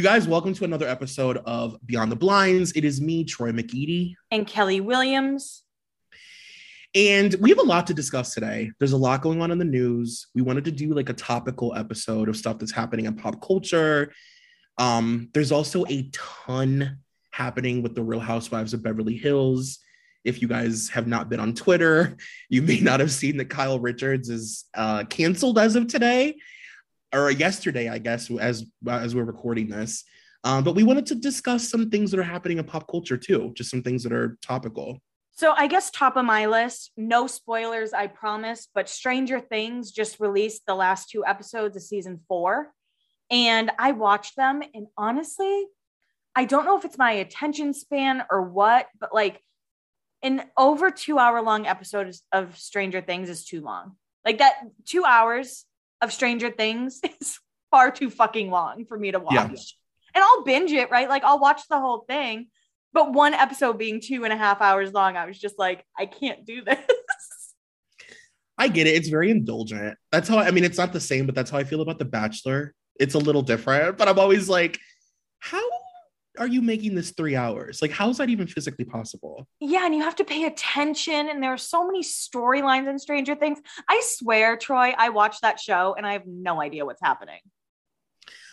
You guys, welcome to another episode of Beyond the Blinds. It is me, Troy McEady. And Kelli Williams. And we have a lot to discuss today. There's a lot going on in the news. We wanted to do like a topical episode of stuff that's happening in pop culture. Um, there's also a ton happening with the Real Housewives of Beverly Hills. If you guys have not been on Twitter, you may not have seen that Kyle Richards is uh, canceled as of today or yesterday, I guess, as as we're recording this. Um, but we wanted to discuss some things that are happening in pop culture too, just some things that are topical. So I guess top of my list, no spoilers, I promise, but Stranger Things just released the last two episodes of season four. And I watched them, and honestly, I don't know if it's my attention span or what, but like an over two hour long episode of Stranger Things is too long. Like that two hours of Stranger Things is far too fucking long for me to watch. Yeah. And I'll binge it, right? Like I'll watch the whole thing. But one episode being two and a half hours long, I was just like, I can't do this. I get it. It's very indulgent. That's how I mean, it's not the same, but that's how I feel about The Bachelor. It's a little different, but I'm always like, how are you making this three hours? Like, how is that even physically possible? Yeah, and you have to pay attention. And there are so many storylines in Stranger Things. I swear, Troy, I watched that show and I have no idea what's happening.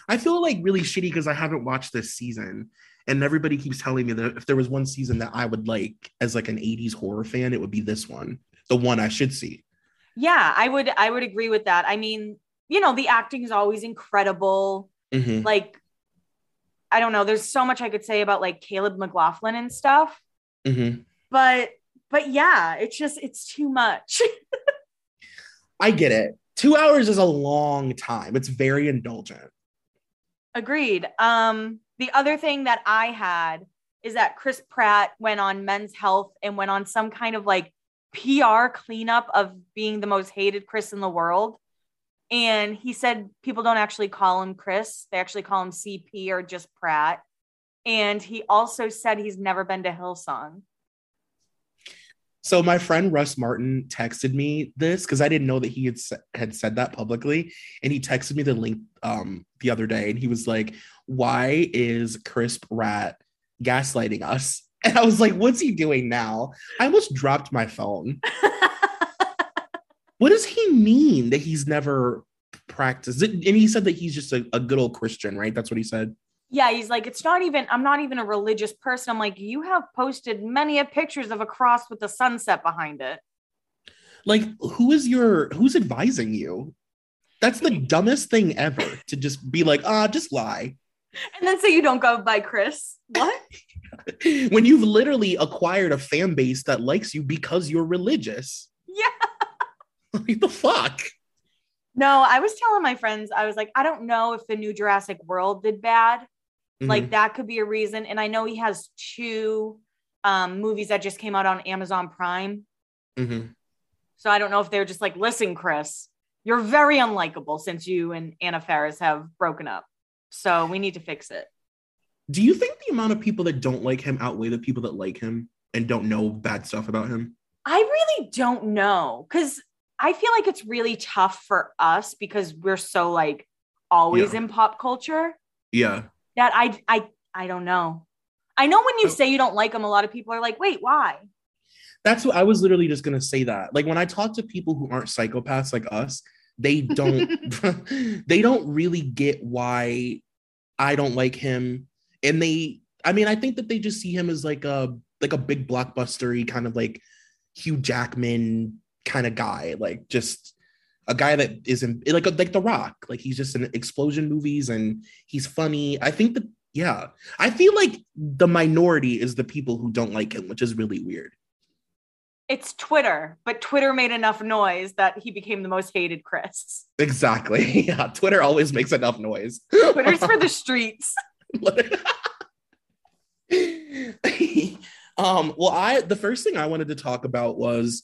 I feel like really shitty because I haven't watched this season. And everybody keeps telling me that if there was one season that I would like as like an 80s horror fan, it would be this one, the one I should see. Yeah, I would I would agree with that. I mean, you know, the acting is always incredible. Mm-hmm. Like I don't know. There's so much I could say about like Caleb McLaughlin and stuff. Mm-hmm. But but yeah, it's just it's too much. I get it. Two hours is a long time. It's very indulgent. Agreed. Um, the other thing that I had is that Chris Pratt went on Men's Health and went on some kind of like PR cleanup of being the most hated Chris in the world. And he said people don't actually call him Chris, they actually call him CP or just Pratt. And he also said he's never been to Hillsong. So my friend Russ Martin texted me this because I didn't know that he had had said that publicly, and he texted me the link um, the other day, and he was like, "Why is Chris Pratt gaslighting us?" And I was like, "What's he doing now?" I almost dropped my phone. What does he mean that he's never practiced? And he said that he's just a, a good old Christian, right? That's what he said. Yeah, he's like, it's not even, I'm not even a religious person. I'm like, you have posted many of pictures of a cross with the sunset behind it. Like, who is your, who's advising you? That's the dumbest thing ever to just be like, ah, just lie. And then say you don't go by Chris. What? when you've literally acquired a fan base that likes you because you're religious. What the fuck? No, I was telling my friends, I was like, I don't know if the new Jurassic World did bad. Mm-hmm. Like that could be a reason. And I know he has two um, movies that just came out on Amazon Prime. Mm-hmm. So I don't know if they're just like, listen, Chris, you're very unlikable since you and Anna Faris have broken up. So we need to fix it. Do you think the amount of people that don't like him outweigh the people that like him and don't know bad stuff about him? I really don't know because I feel like it's really tough for us because we're so like always yeah. in pop culture. Yeah. That I I I don't know. I know when you oh. say you don't like them, a lot of people are like, wait, why? That's what I was literally just gonna say that. Like when I talk to people who aren't psychopaths like us, they don't they don't really get why I don't like him. And they I mean, I think that they just see him as like a like a big blockbustery kind of like Hugh Jackman kind of guy, like just a guy that isn't like like The Rock. Like he's just in explosion movies and he's funny. I think that yeah, I feel like the minority is the people who don't like him, which is really weird. It's Twitter, but Twitter made enough noise that he became the most hated Chris. Exactly. Yeah, Twitter always makes enough noise. Twitter's for the streets. um, well, I the first thing I wanted to talk about was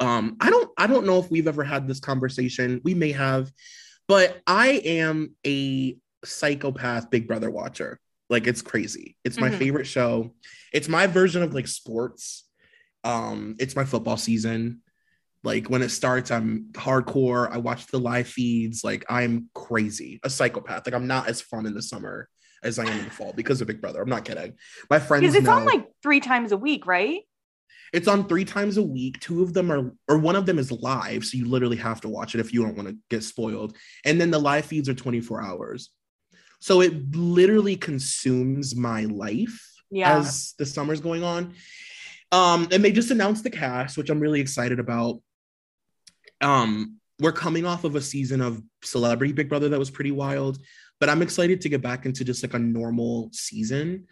um, I don't I don't know if we've ever had this conversation. We may have, but I am a psychopath Big Brother watcher. Like it's crazy. It's my mm-hmm. favorite show. It's my version of like sports. Um, it's my football season. Like when it starts, I'm hardcore. I watch the live feeds. Like I'm crazy, a psychopath. Like I'm not as fun in the summer as I am in the fall because of Big Brother. I'm not kidding. My friends Because it's know- on like three times a week, right? It's on three times a week. Two of them are, or one of them is live. So you literally have to watch it if you don't want to get spoiled. And then the live feeds are 24 hours. So it literally consumes my life Yeah. as the summer's going on. Um, and they just announced the cast, which I'm really excited about. Um, we're coming off of a season of Celebrity Big Brother that was pretty wild, but I'm excited to get back into just like a normal season.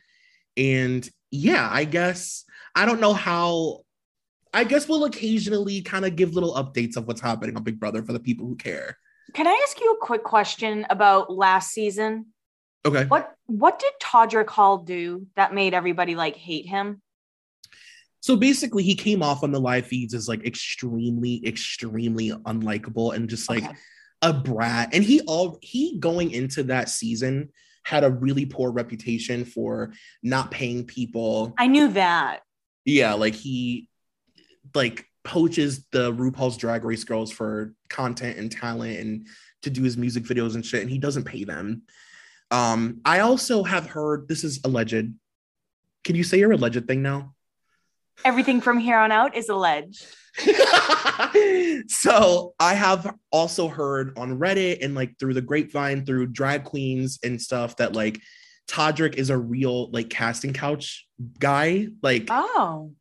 And yeah, I guess I don't know how. I guess we'll occasionally kind of give little updates of what's happening on Big Brother for the people who care. Can I ask you a quick question about last season? Okay. What what did Todrick Hall do that made everybody like hate him? So basically, he came off on the live feeds as like extremely, extremely unlikable and just like Okay. a brat. And he all he going into that season had a really poor reputation for not paying people. I knew that. Yeah, like he like poaches the RuPaul's Drag Race girls for content and talent and to do his music videos and shit, and he doesn't pay them. Um, I also have heard this is alleged. Can you say your alleged thing now? Everything from here on out is alleged. so I have also heard on Reddit and like through the grapevine, through drag queens and stuff that like Todrick is a real like casting couch guy. Like Oh.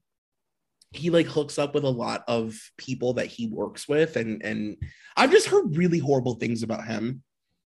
he like hooks up with a lot of people that he works with, and and I've just heard really horrible things about him.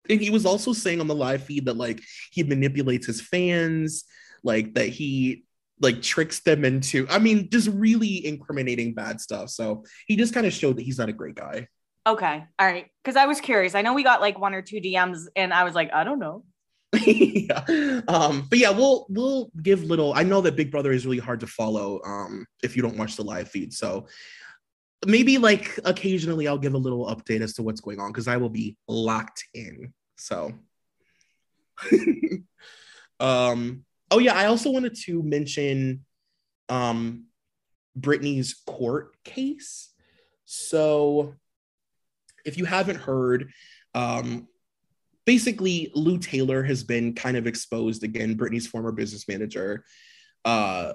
And he was also saying on the live feed that like he manipulates his fans, like that he like tricks them into i mean just really incriminating bad stuff so he just kind of showed that he's not a great guy Okay. All right. Because I was curious. I know we got like one or two DMs and I was like, I don't know. yeah um but yeah we'll we'll give little i know that big brother is really hard to follow um if you don't watch the live feed so maybe like occasionally i'll give a little update as to what's going on because i will be locked in so um oh yeah i also wanted to mention um Britney's court case so if you haven't heard um basically Lou Taylor has been kind of exposed again, Britney's former business manager. Uh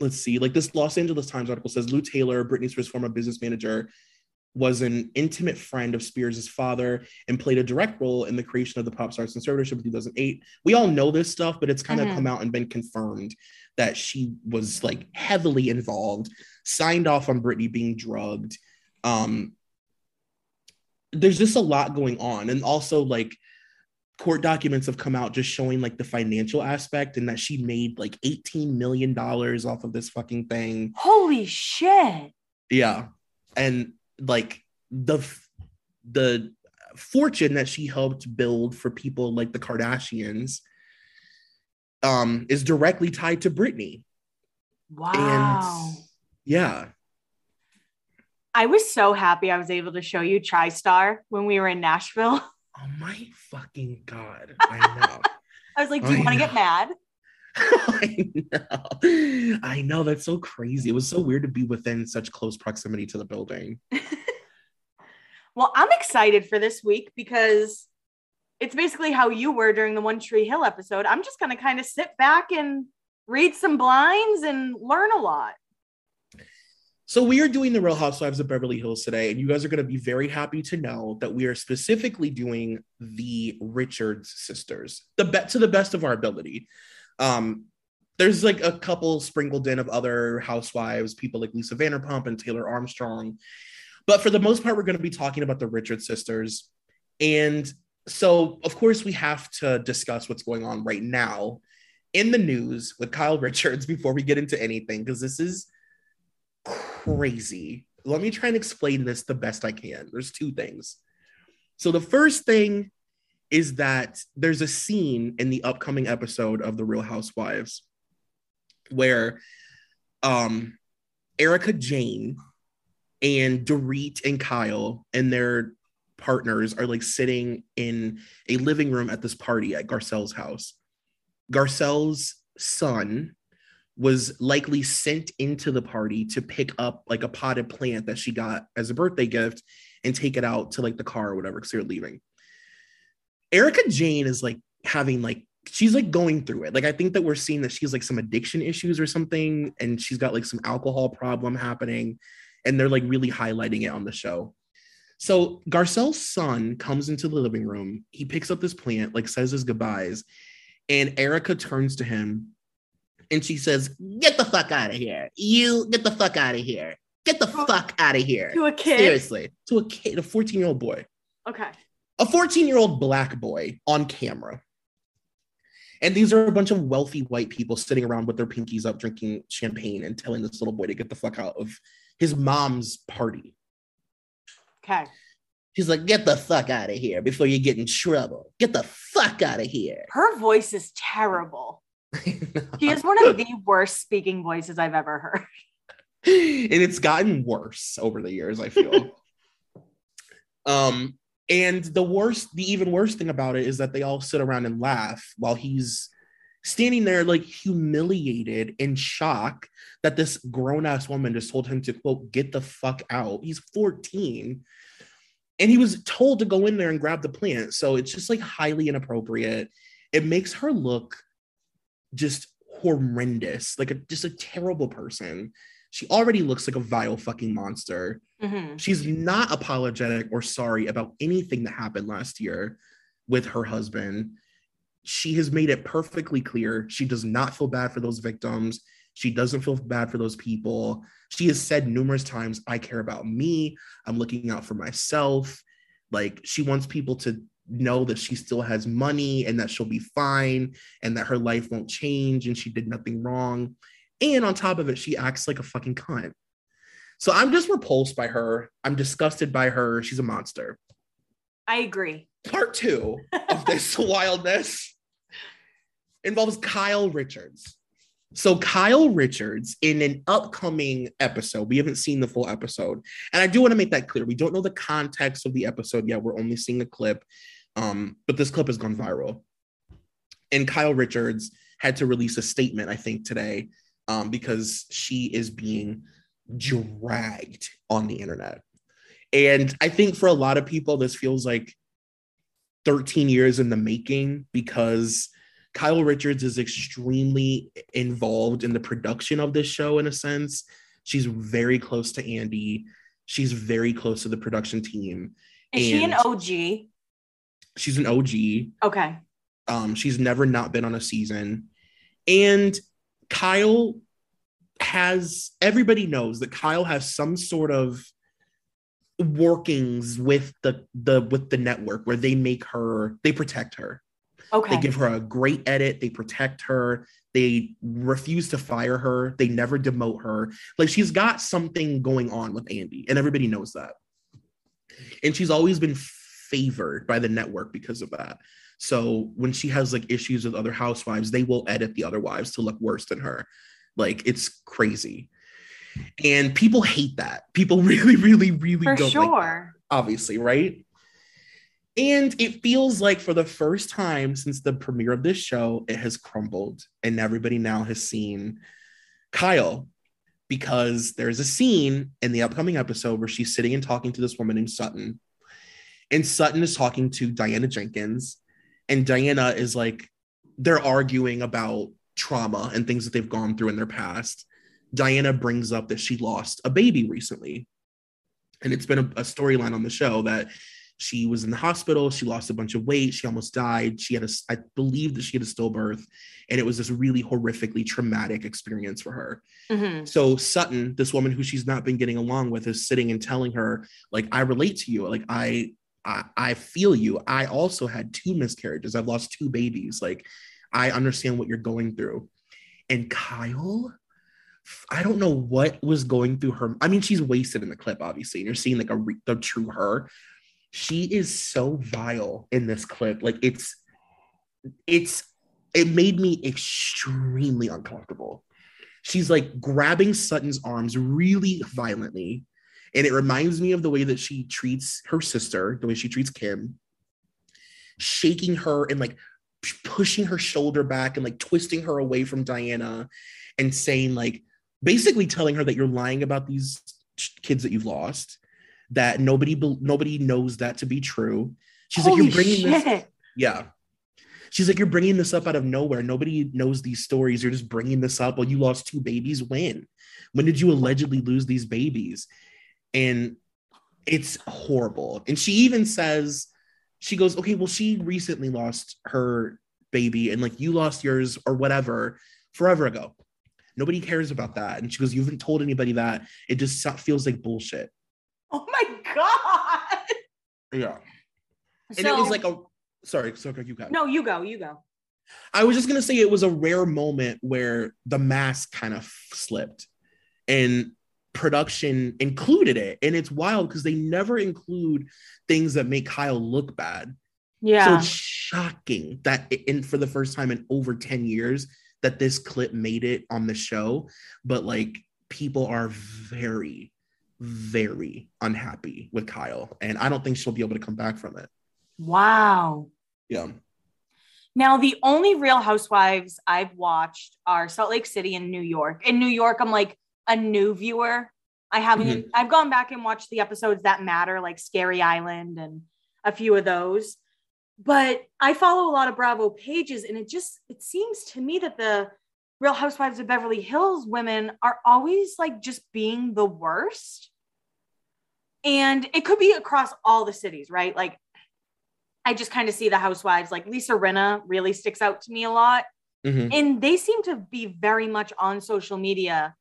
let's see, like this Los Angeles Times article says Lou Taylor, first former business manager, was an intimate friend of Spears' father and played a direct role in the creation of the pop star's conservatorship in 2008. We all know this stuff, but it's kind of Mhm. come out and been confirmed that she was like heavily involved, signed off on Britney being drugged. Um, there's just a lot going on and also like court documents have come out just showing like the financial aspect and that she made like 18 million dollars off of this fucking thing Holy shit. yeah and like the the fortune that she helped build for people like the kardashians um is directly tied to Britney Wow. and yeah I was so happy I was able to show you TriStar when we were in Nashville. oh my fucking god i know I was like, do you want to get mad? I know. I know. That's so crazy. It was so weird to be within such close proximity to the building. Well, I'm excited for this week because it's basically how you were during the One Tree Hill episode. I'm just going to kind of sit back and read some blinds and learn a lot. So we are doing the Real Housewives of Beverly Hills today, and you guys are going to be very happy to know that we are specifically doing the Richards sisters, the bet to the best of our ability. Um, there's like a couple sprinkled in of other housewives, people like Lisa Vanderpump and Taylor Armstrong, but for the most part, we're going to be talking about the Richards sisters. And so, of course, we have to discuss what's going on right now in the news with Kyle Richards before we get into anything, because this is crazy. Let me try and explain this the best I can. There's two things. So the first thing is that there's a scene in the upcoming episode of The Real Housewives where um Erika Jayne and Dorit and Kyle and their partners are like sitting in a living room at this party at Garcelle's house. Garcelle's son was likely sent into the party to pick up like a potted plant that she got as a birthday gift and take it out to like the car or whatever because they're leaving. Erika Jayne is like having like she's like going through it. Like I think that we're seeing that she's like some addiction issues or something, and she's got like some alcohol problem happening, and they're like really highlighting it on the show. So Garcelle's son comes into the living room. He picks up this plant, like says his goodbyes, and Erika turns to him and she says, Get the fuck out of here. You get the fuck out of here. Get the oh, fuck out of here. To a kid. Seriously. To a kid, a 14 year old boy. Okay. A 14 year old black boy on camera. And these are a bunch of wealthy white people sitting around with their pinkies up drinking champagne and telling this little boy to get the fuck out of his mom's party. Okay. She's like, get the fuck out of here before you get in trouble. Get the fuck out of here. Her voice is terrible. She is one of the worst speaking voices I've ever heard. and it's gotten worse over the years, I feel. um, and the worst, the even worst thing about it is that they all sit around and laugh while he's standing there like humiliated in shock that this grown-ass woman just told him to quote get the fuck out. He's 14 and he was told to go in there and grab the plant. So it's just like highly inappropriate. It makes her look just horrendous, like a just a terrible person. She already looks like a vile fucking monster. Mhm. She's not apologetic or sorry about anything that happened last year with her husband. She has made it perfectly clear she does not feel bad for those victims. She doesn't feel bad for those people. She has said numerous times, I care about me. I'm looking out for myself. Like she wants people to know that she still has money and that she'll be fine and that her life won't change and she did nothing wrong. And on top of it, she acts like a fucking cunt. So I'm just repulsed by her. I'm disgusted by her. She's a monster. I agree. Part two of this wildness involves Kyle Richards. So Kyle Richards in an upcoming episode, we haven't seen the full episode, and I do want to make that clear. We don't know the context of the episode yet. We're only seeing a clip, um, but this clip has gone viral. And Kyle Richards had to release a statement, I think, today, um, because she is being dragged on the internet. And I think for a lot of people, this feels like 13 years in the making because Kyle Richards is extremely involved in the production of this show in a sense. She's very close to Andy. She's very close to the production team. Is she an OG? She's an OG. Okay. Um, she's never not been on a season. And Kyle has everybody knows that Kyle has some sort of workings with the the with the network where they make her they protect her. Okay. They give her a great edit. They protect her. They refuse to fire her. They never demote her. Like she's got something going on with Andy, and everybody knows that. And she's always been favored by the network because of that. So when she has like issues with other housewives, they will edit the other wives to look worse than her. Like it's crazy. And people hate that. People really, really, really For don't sure. like that, obviously, right? And it feels like for the first time since the premiere of this show, it has crumbled. And everybody now has seen Kyle because there's a scene in the upcoming episode where she's sitting and talking to this woman named Sutton. And Sutton is talking to Diana Jenkins. And Diana is like, they're arguing about trauma and things that they've gone through in their past. Diana brings up that she lost a baby recently. And it's been a, a storyline on the show that she was in the hospital. She lost a bunch of weight. She almost died. She had a, I believe that she had a stillbirth. And it was this really horrifically traumatic experience for her. Mhm. So Sutton, this woman who she's not been getting along with, is sitting and telling her, like, I relate to you. Like, I, I, feel you. I also had two miscarriages. I've lost two babies. Like, I understand what you're going through. And Kyle, I don't know what was going through her. I mean, she's wasted in the clip, obviously, and you're seeing like a re- the true her. She is so vile in this clip. Like, it's, it's, it made me extremely uncomfortable she's like grabbing Sutton's arms really violently. And it reminds me of the way that she treats her sister, the way she treats Kim, shaking her and like pushing her shoulder back and like twisting her away from Diana. and saying like basically telling her that you're lying about these kids that you've lost that nobody nobody knows that to be true. She's Holy like you're bringing shit. this yeah. She's like you're bringing this up out of nowhere. Nobody knows these stories. You're just bringing this up. Well you lost two babies. When? When did you allegedly lose these babies and it's horrible. And she even says she goes okay well she recently lost her baby and like you lost yours or whatever forever ago. Nobody cares about that. And she goes you haven't told anybody that. It just feels like bullshit. Oh my god. Yeah. And so, it was like a sorry so you go. No you go you go. I was just gonna say it was a rare moment where the mask kind of slipped and production included it and it's wild because they never include things that make kyle look bad yeah. So it's shocking that in for the first time in over 10 years that this clip made it on the show, but like people are very very unhappy with Kyle and I don't think she'll be able to come back from it. Wow. Yeah. Now the only Real Housewives I've watched are Salt Lake City and New York. In New York I'm like a new viewer. I haven't mm-hmm. I've gone back and watched the episodes that matter like Scary Island and a few of those but I follow a lot of Bravo pages, and it just it seems to me that the Real Housewives of Beverly Hills women are always like just being the worst. And it could be across all the cities, right? Like I just kind of see the housewives, like Lisa Rinna really sticks out to me a lot. Mm-hmm. And they seem to be very much on social media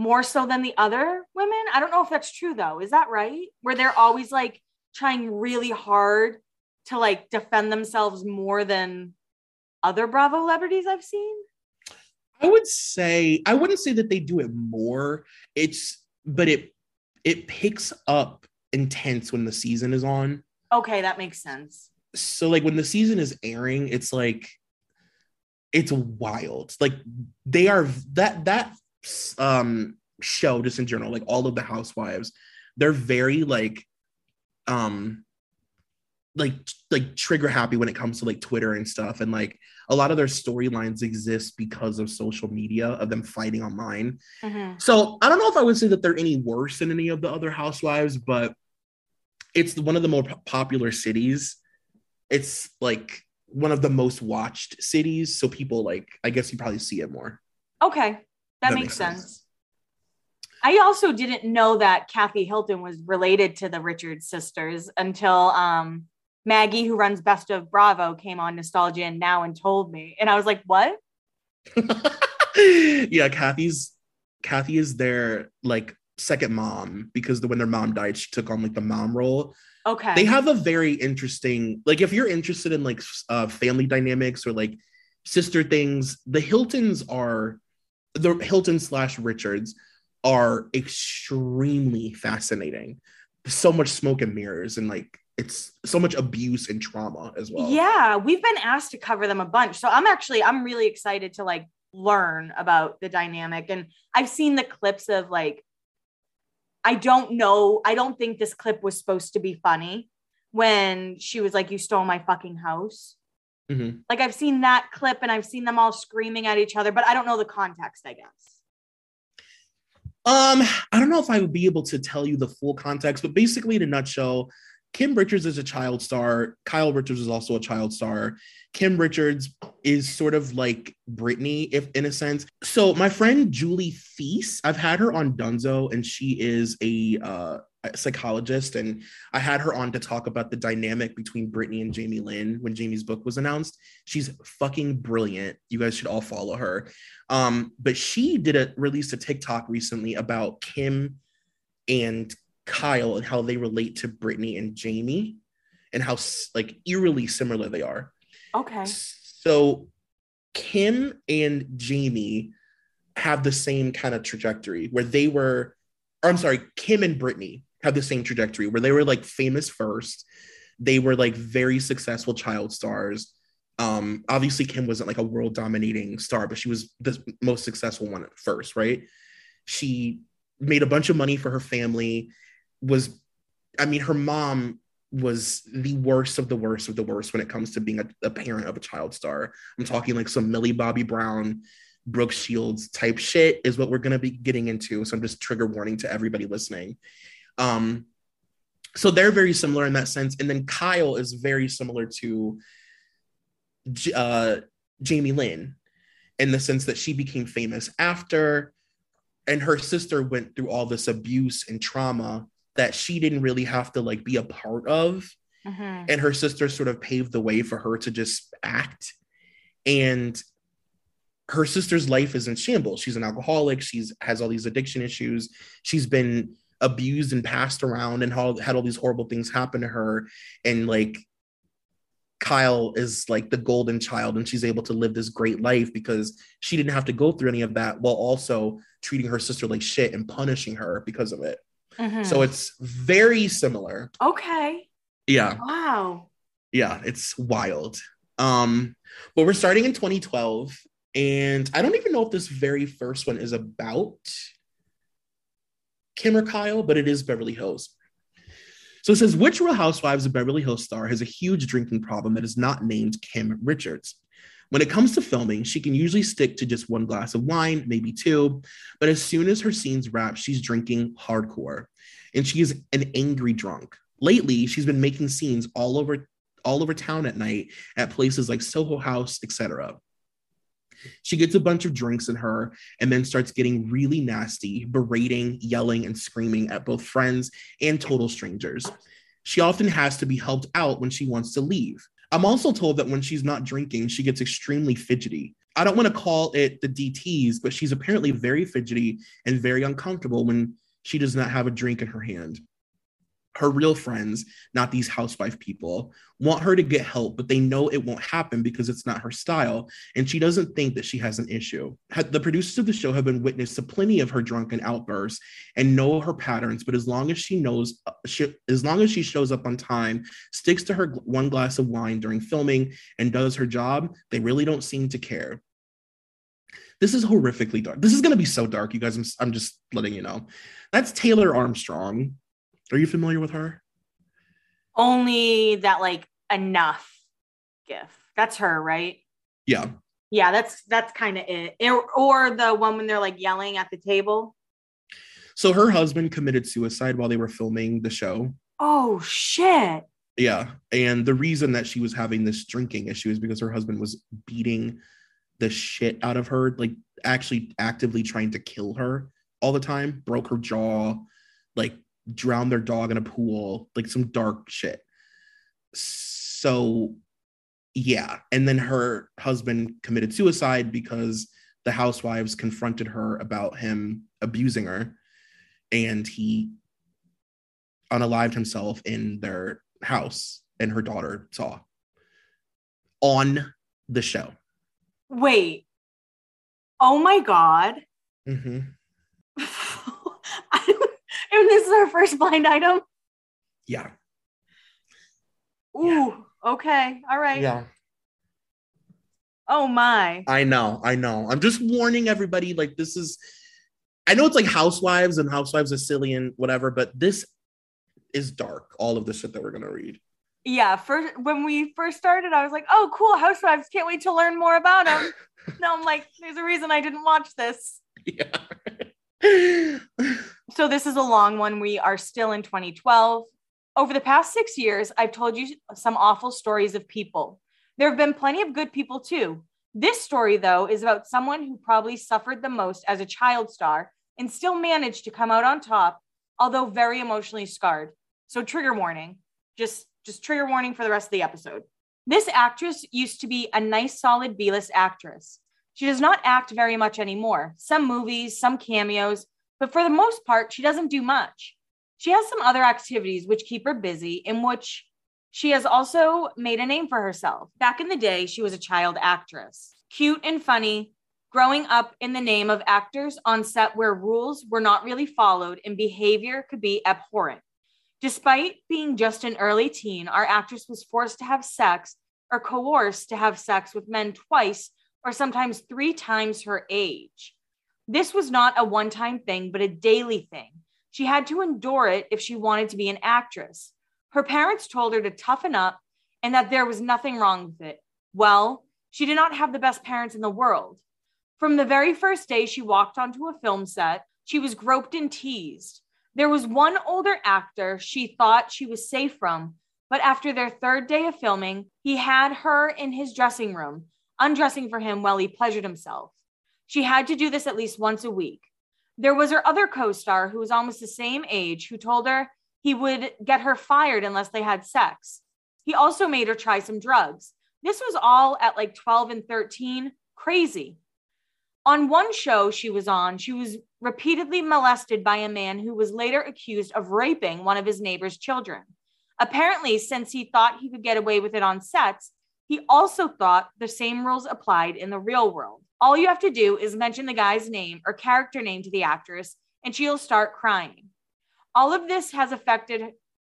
more so than the other women. I don't know if that's true though. Is that right? Where they're always like trying really hard to like defend themselves more than other Bravo celebrities I've seen? I would say I wouldn't say that they do it more. It's but it it picks up intense when the season is on. Okay, that makes sense. So like when the season is airing, it's like it's wild. Like they are that that um show just in general, like all of the housewives, they're very like um like like trigger happy when it comes to like Twitter and stuff. And like a lot of their storylines exist because of social media of them fighting online. Mm-hmm. So I don't know if I would say that they're any worse than any of the other housewives, but it's one of the more popular cities. It's like one of the most watched cities. So people like, I guess you probably see it more. Okay. That, that makes, makes sense. sense. I also didn't know that Kathy Hilton was related to the Richards sisters until um, Maggie, who runs Best of Bravo, came on Nostalgia and Now and told me, and I was like, "What?" yeah, Kathy's Kathy is their like second mom because the, when their mom died, she took on like the mom role. Okay. They have a very interesting like if you're interested in like uh, family dynamics or like sister things, the Hiltons are the Hilton slash Richards are extremely fascinating. So much smoke and mirrors and like it's so much abuse and trauma as well. Yeah, we've been asked to cover them a bunch. So I'm actually I'm really excited to like learn about the dynamic and I've seen the clips of like I don't know, I don't think this clip was supposed to be funny when she was like you stole my fucking house. Mm-hmm. Like I've seen that clip and I've seen them all screaming at each other, but I don't know the context, I guess. Um, I don't know if I would be able to tell you the full context, but basically, in a nutshell, Kim Richards is a child star. Kyle Richards is also a child star. Kim Richards is sort of like Britney, if in a sense. So my friend Julie Feast, I've had her on Dunzo, and she is a, uh, a psychologist, and I had her on to talk about the dynamic between Britney and Jamie Lynn when Jamie's book was announced. She's fucking brilliant. You guys should all follow her. Um, but she did a released a TikTok recently about Kim and Kyle and how they relate to Britney and Jamie and how like eerily similar they are. Okay. So Kim and Jamie have the same kind of trajectory where they were, I'm sorry, Kim and Britney have the same trajectory where they were like famous first. They were like very successful child stars. Um, obviously, Kim wasn't like a world dominating star, but she was the most successful one at first, right? She made a bunch of money for her family was I mean, her mom was the worst of the worst of the worst when it comes to being a, a, parent of a child star. I'm talking like some Millie Bobby Brown Brooke Shields type shit is what we're going to be getting into. So I'm just trigger warning to everybody listening. Um, so they're very similar in that sense. And then Kyle is very similar to uh, Jamie Lynn in the sense that she became famous after, and her sister went through all this abuse and trauma that she didn't really have to like be a part of. Mm-hmm. And her sister sort of paved the way for her to just act. And her sister's life is in shambles. She's an alcoholic. She's has all these addiction issues. She's been abused and passed around and had all these horrible things happen to her. And like Kyle is like the golden child and she's able to live this great life because she didn't have to go through any of that while also treating her sister like shit and punishing her because of it. Mm-hmm. So it's very similar. Okay. Yeah. Wow. Yeah, it's wild. Um, but we're starting in 2012, and I don't even know if this very first one is about Kim or Kyle, but it is Beverly Hills. So it says, which Real Housewives of Beverly Hills star has a huge drinking problem that is not named Kim Richards? When it comes to filming, she can usually stick to just one glass of wine, maybe two, but as soon as her scenes wrap, she's drinking hardcore. And she is an angry drunk. Lately, she's been making scenes all over all over town at night at places like Soho House, etc. She gets a bunch of drinks in her and then starts getting really nasty, berating, yelling, and screaming at both friends and total strangers. She often has to be helped out when she wants to leave. I'm also told that when she's not drinking, she gets extremely fidgety. I don't want to call it the DTs, but she's apparently very fidgety and very uncomfortable when she does not have a drink in her hand her real friends, not these housewife people, want her to get help, but they know it won't happen because it's not her style. And she doesn't think that she has an issue. The producers of the show have been witness to plenty of her drunken outbursts and know her patterns. But as long as she knows, uh, she, as long as she shows up on time, sticks to her one glass of wine during filming, and does her job, they really don't seem to care. This is horrifically dark. This is going to be so dark, you guys. I'm, I'm just letting you know. That's Taylor Armstrong are you familiar with her? Only that like enough gif. That's her, right? Yeah. Yeah, that's that's kind of it. Or, or the one when they're like yelling at the table. So her husband committed suicide while they were filming the show. Oh shit. Yeah. And the reason that she was having this drinking issue is because her husband was beating the shit out of her, like actually actively trying to kill her all the time, broke her jaw, like drown their dog in a pool, like some dark shit. So, yeah. And then her husband committed suicide because the housewives confronted her about him abusing her. And he unalived himself in their house, and her daughter saw on the show. Wait. Oh my God. Mm-hmm. And this is our first blind item. Yeah. Ooh, yeah. okay. All right. Yeah. Oh my. I know, I know. I'm just warning everybody like this is I know it's like housewives and housewives are silly and whatever, but this is dark, all of the shit that we're gonna read. Yeah, first when we first started, I was like, oh cool, housewives, can't wait to learn more about them. now I'm like, there's a reason I didn't watch this. Yeah. so this is a long one. We are still in 2012. Over the past six years, I've told you some awful stories of people. There have been plenty of good people too. This story, though, is about someone who probably suffered the most as a child star and still managed to come out on top, although very emotionally scarred. So, trigger warning. Just, just trigger warning for the rest of the episode. This actress used to be a nice, solid B list actress. She does not act very much anymore. Some movies, some cameos, but for the most part, she doesn't do much. She has some other activities which keep her busy, in which she has also made a name for herself. Back in the day, she was a child actress, cute and funny, growing up in the name of actors on set where rules were not really followed and behavior could be abhorrent. Despite being just an early teen, our actress was forced to have sex or coerced to have sex with men twice or sometimes three times her age. This was not a one time thing, but a daily thing. She had to endure it if she wanted to be an actress. Her parents told her to toughen up and that there was nothing wrong with it. Well, she did not have the best parents in the world. From the very first day she walked onto a film set, she was groped and teased. There was one older actor she thought she was safe from, but after their third day of filming, he had her in his dressing room, undressing for him while he pleasured himself. She had to do this at least once a week. There was her other co star who was almost the same age who told her he would get her fired unless they had sex. He also made her try some drugs. This was all at like 12 and 13. Crazy. On one show she was on, she was repeatedly molested by a man who was later accused of raping one of his neighbor's children. Apparently, since he thought he could get away with it on sets, he also thought the same rules applied in the real world. All you have to do is mention the guy's name or character name to the actress, and she'll start crying. All of this has affected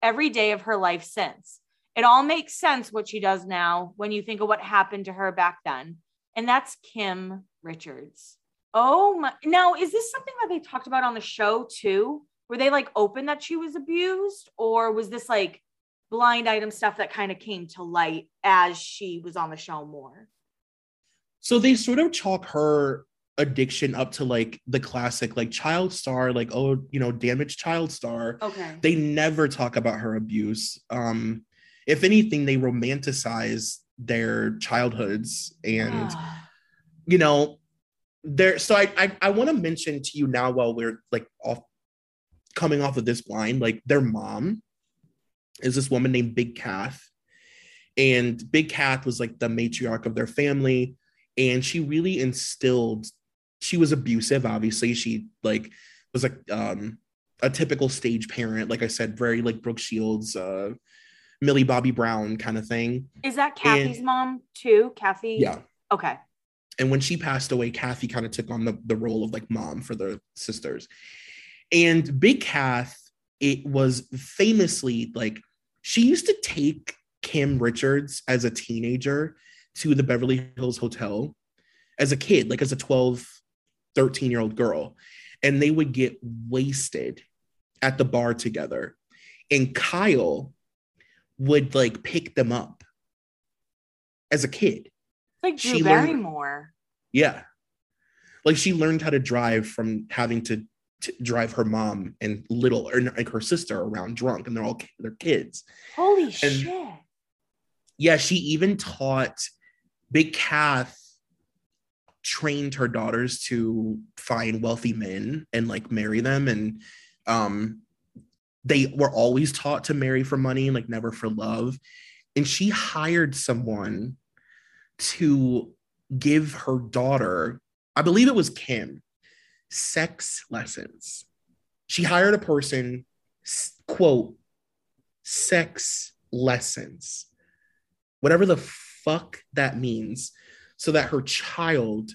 every day of her life since. It all makes sense what she does now when you think of what happened to her back then. And that's Kim Richards. Oh my. Now, is this something that they talked about on the show too? Were they like open that she was abused? Or was this like blind item stuff that kind of came to light as she was on the show more? So they sort of chalk her addiction up to like the classic like child star like oh you know damaged child star. Okay. They never talk about her abuse. Um if anything they romanticize their childhoods and you know there so i i, I want to mention to you now while we're like off coming off of this blind like their mom is this woman named big kath. And big kath was like the matriarch of their family. And she really instilled she was abusive obviously. She like was like um a typical stage parent like i said very like brooke shields uh millie bobby brown kind of thing. Is that kathy's and, mom too? Kathy? Yeah. Okay. And when she passed away kathy kind of took on the, the role of like mom for the sisters. And big kath it was famously like she used to take kim richards as a teenager to the beverly hills hotel as a kid like as a 12 13 year old girl and they would get wasted at the bar together and kyle would like pick them up as a kid like Drew she Barrymore. Learned, yeah. Like she learned how to drive from having to, to drive her mom and little or like her sister around drunk and they're all they're kids. Holy and, shit. Yeah, she even taught Big Kath trained her daughters to find wealthy men and like marry them and um they were always taught to marry for money like never for love and she hired someone to give her daughter, I believe it was Kim, sex lessons. She hired a person, quote, sex lessons, whatever the fuck that means, so that her child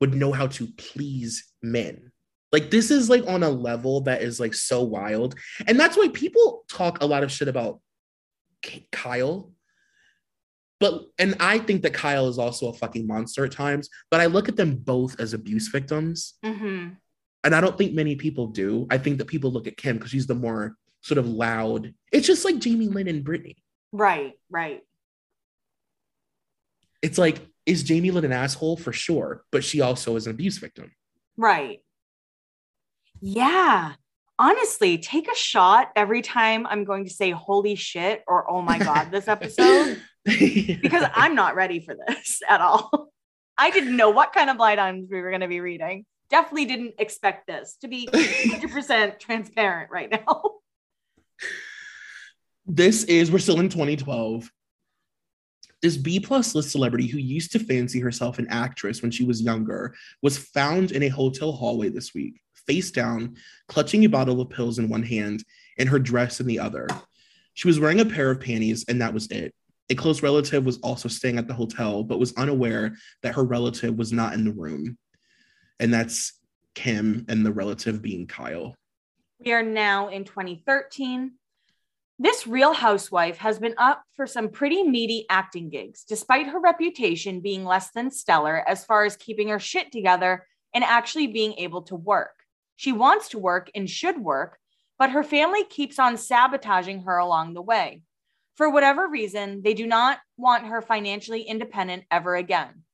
would know how to please men. Like this is like on a level that is like so wild. And that's why people talk a lot of shit about Kyle but and I think that Kyle is also a fucking monster at times, but I look at them both as abuse victims. Mm-hmm. And I don't think many people do. I think that people look at Kim because she's the more sort of loud. It's just like Jamie Lynn and Britney. Right, right. It's like, is Jamie Lynn an asshole? For sure. But she also is an abuse victim. Right. Yeah. Honestly, take a shot every time I'm going to say holy shit or oh my God this episode. because I'm not ready for this at all. I didn't know what kind of blind items we were going to be reading. Definitely didn't expect this to be 100% transparent right now. This is, we're still in 2012. This B plus list celebrity who used to fancy herself an actress when she was younger was found in a hotel hallway this week, face down, clutching a bottle of pills in one hand and her dress in the other. She was wearing a pair of panties, and that was it. A close relative was also staying at the hotel, but was unaware that her relative was not in the room. And that's Kim and the relative being Kyle. We are now in 2013. This real housewife has been up for some pretty meaty acting gigs, despite her reputation being less than stellar as far as keeping her shit together and actually being able to work. She wants to work and should work, but her family keeps on sabotaging her along the way. For whatever reason, they do not want her financially independent ever again.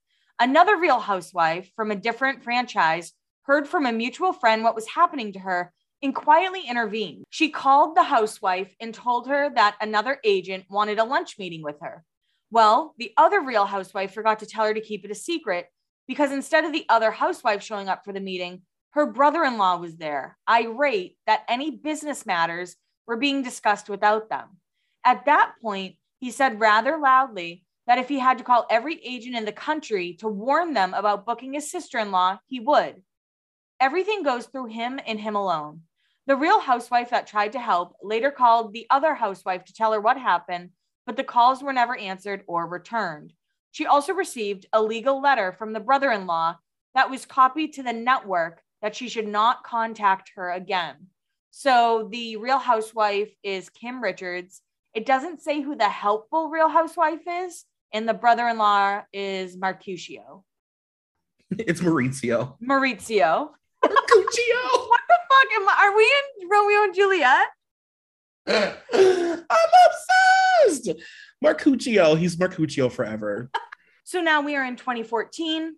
Another real housewife from a different franchise heard from a mutual friend what was happening to her and quietly intervened. She called the housewife and told her that another agent wanted a lunch meeting with her. Well, the other real housewife forgot to tell her to keep it a secret because instead of the other housewife showing up for the meeting, her brother in law was there, irate that any business matters were being discussed without them. At that point, he said rather loudly that if he had to call every agent in the country to warn them about booking his sister in law, he would. Everything goes through him and him alone. The real housewife that tried to help later called the other housewife to tell her what happened, but the calls were never answered or returned. She also received a legal letter from the brother in law that was copied to the network that she should not contact her again. So the real housewife is Kim Richards. It doesn't say who the helpful real housewife is, and the brother in law is Marcuccio. It's Maurizio. Maurizio. Mercutio. What the fuck am I? Are we in Romeo and Juliet? I'm obsessed. Marcuccio. He's Marcuccio forever. So now we are in 2014.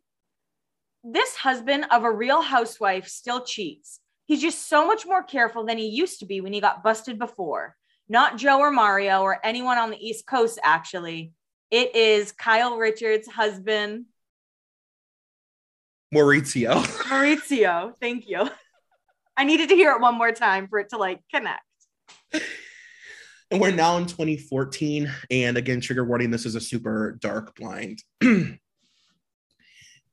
This husband of a real housewife still cheats. He's just so much more careful than he used to be when he got busted before. Not Joe or Mario or anyone on the East Coast, actually. It is Kyle Richards' husband, Maurizio. Maurizio. Thank you. I needed to hear it one more time for it to like connect. And we're now in 2014. And again, trigger warning this is a super dark blind.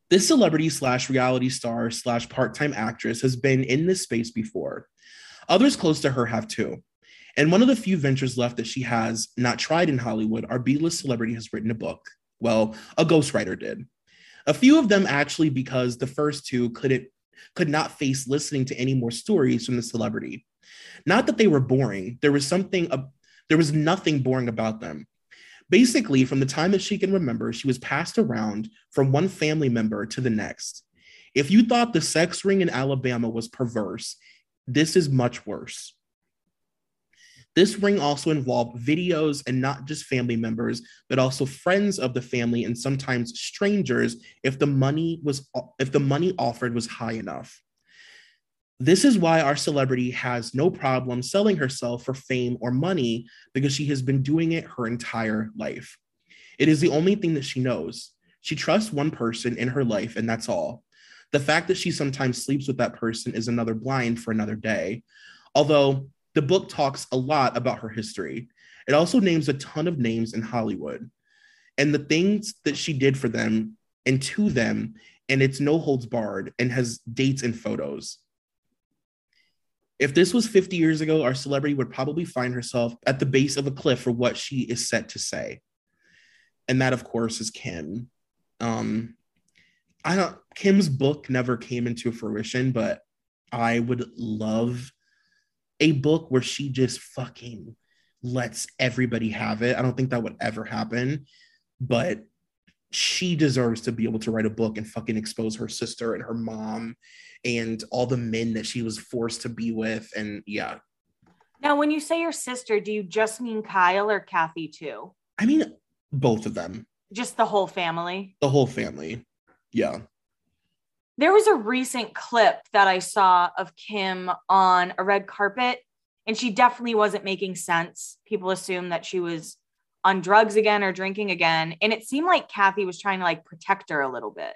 this celebrity slash reality star slash part time actress has been in this space before. Others close to her have too. And one of the few ventures left that she has not tried in Hollywood, our B list celebrity has written a book. Well, a ghostwriter did. A few of them actually, because the first two couldn't could not face listening to any more stories from the celebrity. Not that they were boring. There was something. There was nothing boring about them. Basically, from the time that she can remember, she was passed around from one family member to the next. If you thought the sex ring in Alabama was perverse, this is much worse. This ring also involved videos and not just family members, but also friends of the family and sometimes strangers if the money was if the money offered was high enough. This is why our celebrity has no problem selling herself for fame or money because she has been doing it her entire life. It is the only thing that she knows. She trusts one person in her life, and that's all. The fact that she sometimes sleeps with that person is another blind for another day. Although the book talks a lot about her history, it also names a ton of names in Hollywood and the things that she did for them and to them, and it's no holds barred and has dates and photos. If this was 50 years ago, our celebrity would probably find herself at the base of a cliff for what she is set to say. And that, of course, is Kim. Um, I don't Kim's book never came into fruition, but I would love a book where she just fucking lets everybody have it. I don't think that would ever happen, but she deserves to be able to write a book and fucking expose her sister and her mom and all the men that she was forced to be with. And yeah. Now, when you say your sister, do you just mean Kyle or Kathy too? I mean, both of them. Just the whole family? The whole family. Yeah. There was a recent clip that I saw of Kim on a red carpet, and she definitely wasn't making sense. People assumed that she was on drugs again or drinking again. And it seemed like Kathy was trying to like protect her a little bit.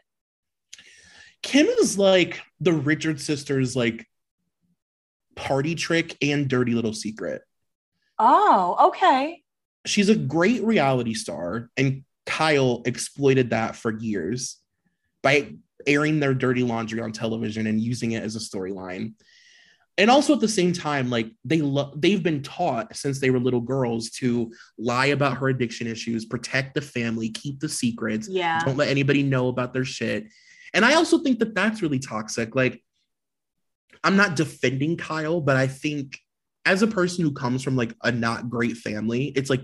Kim is like the Richard sisters, like party trick and dirty little secret. Oh, okay. She's a great reality star, and Kyle exploited that for years by airing their dirty laundry on television and using it as a storyline and also at the same time like they lo- they've been taught since they were little girls to lie about her addiction issues protect the family keep the secrets yeah. don't let anybody know about their shit. And i also think that that's really toxic. Like i'm not defending kyle but i think as a person who comes from like a not great family it's like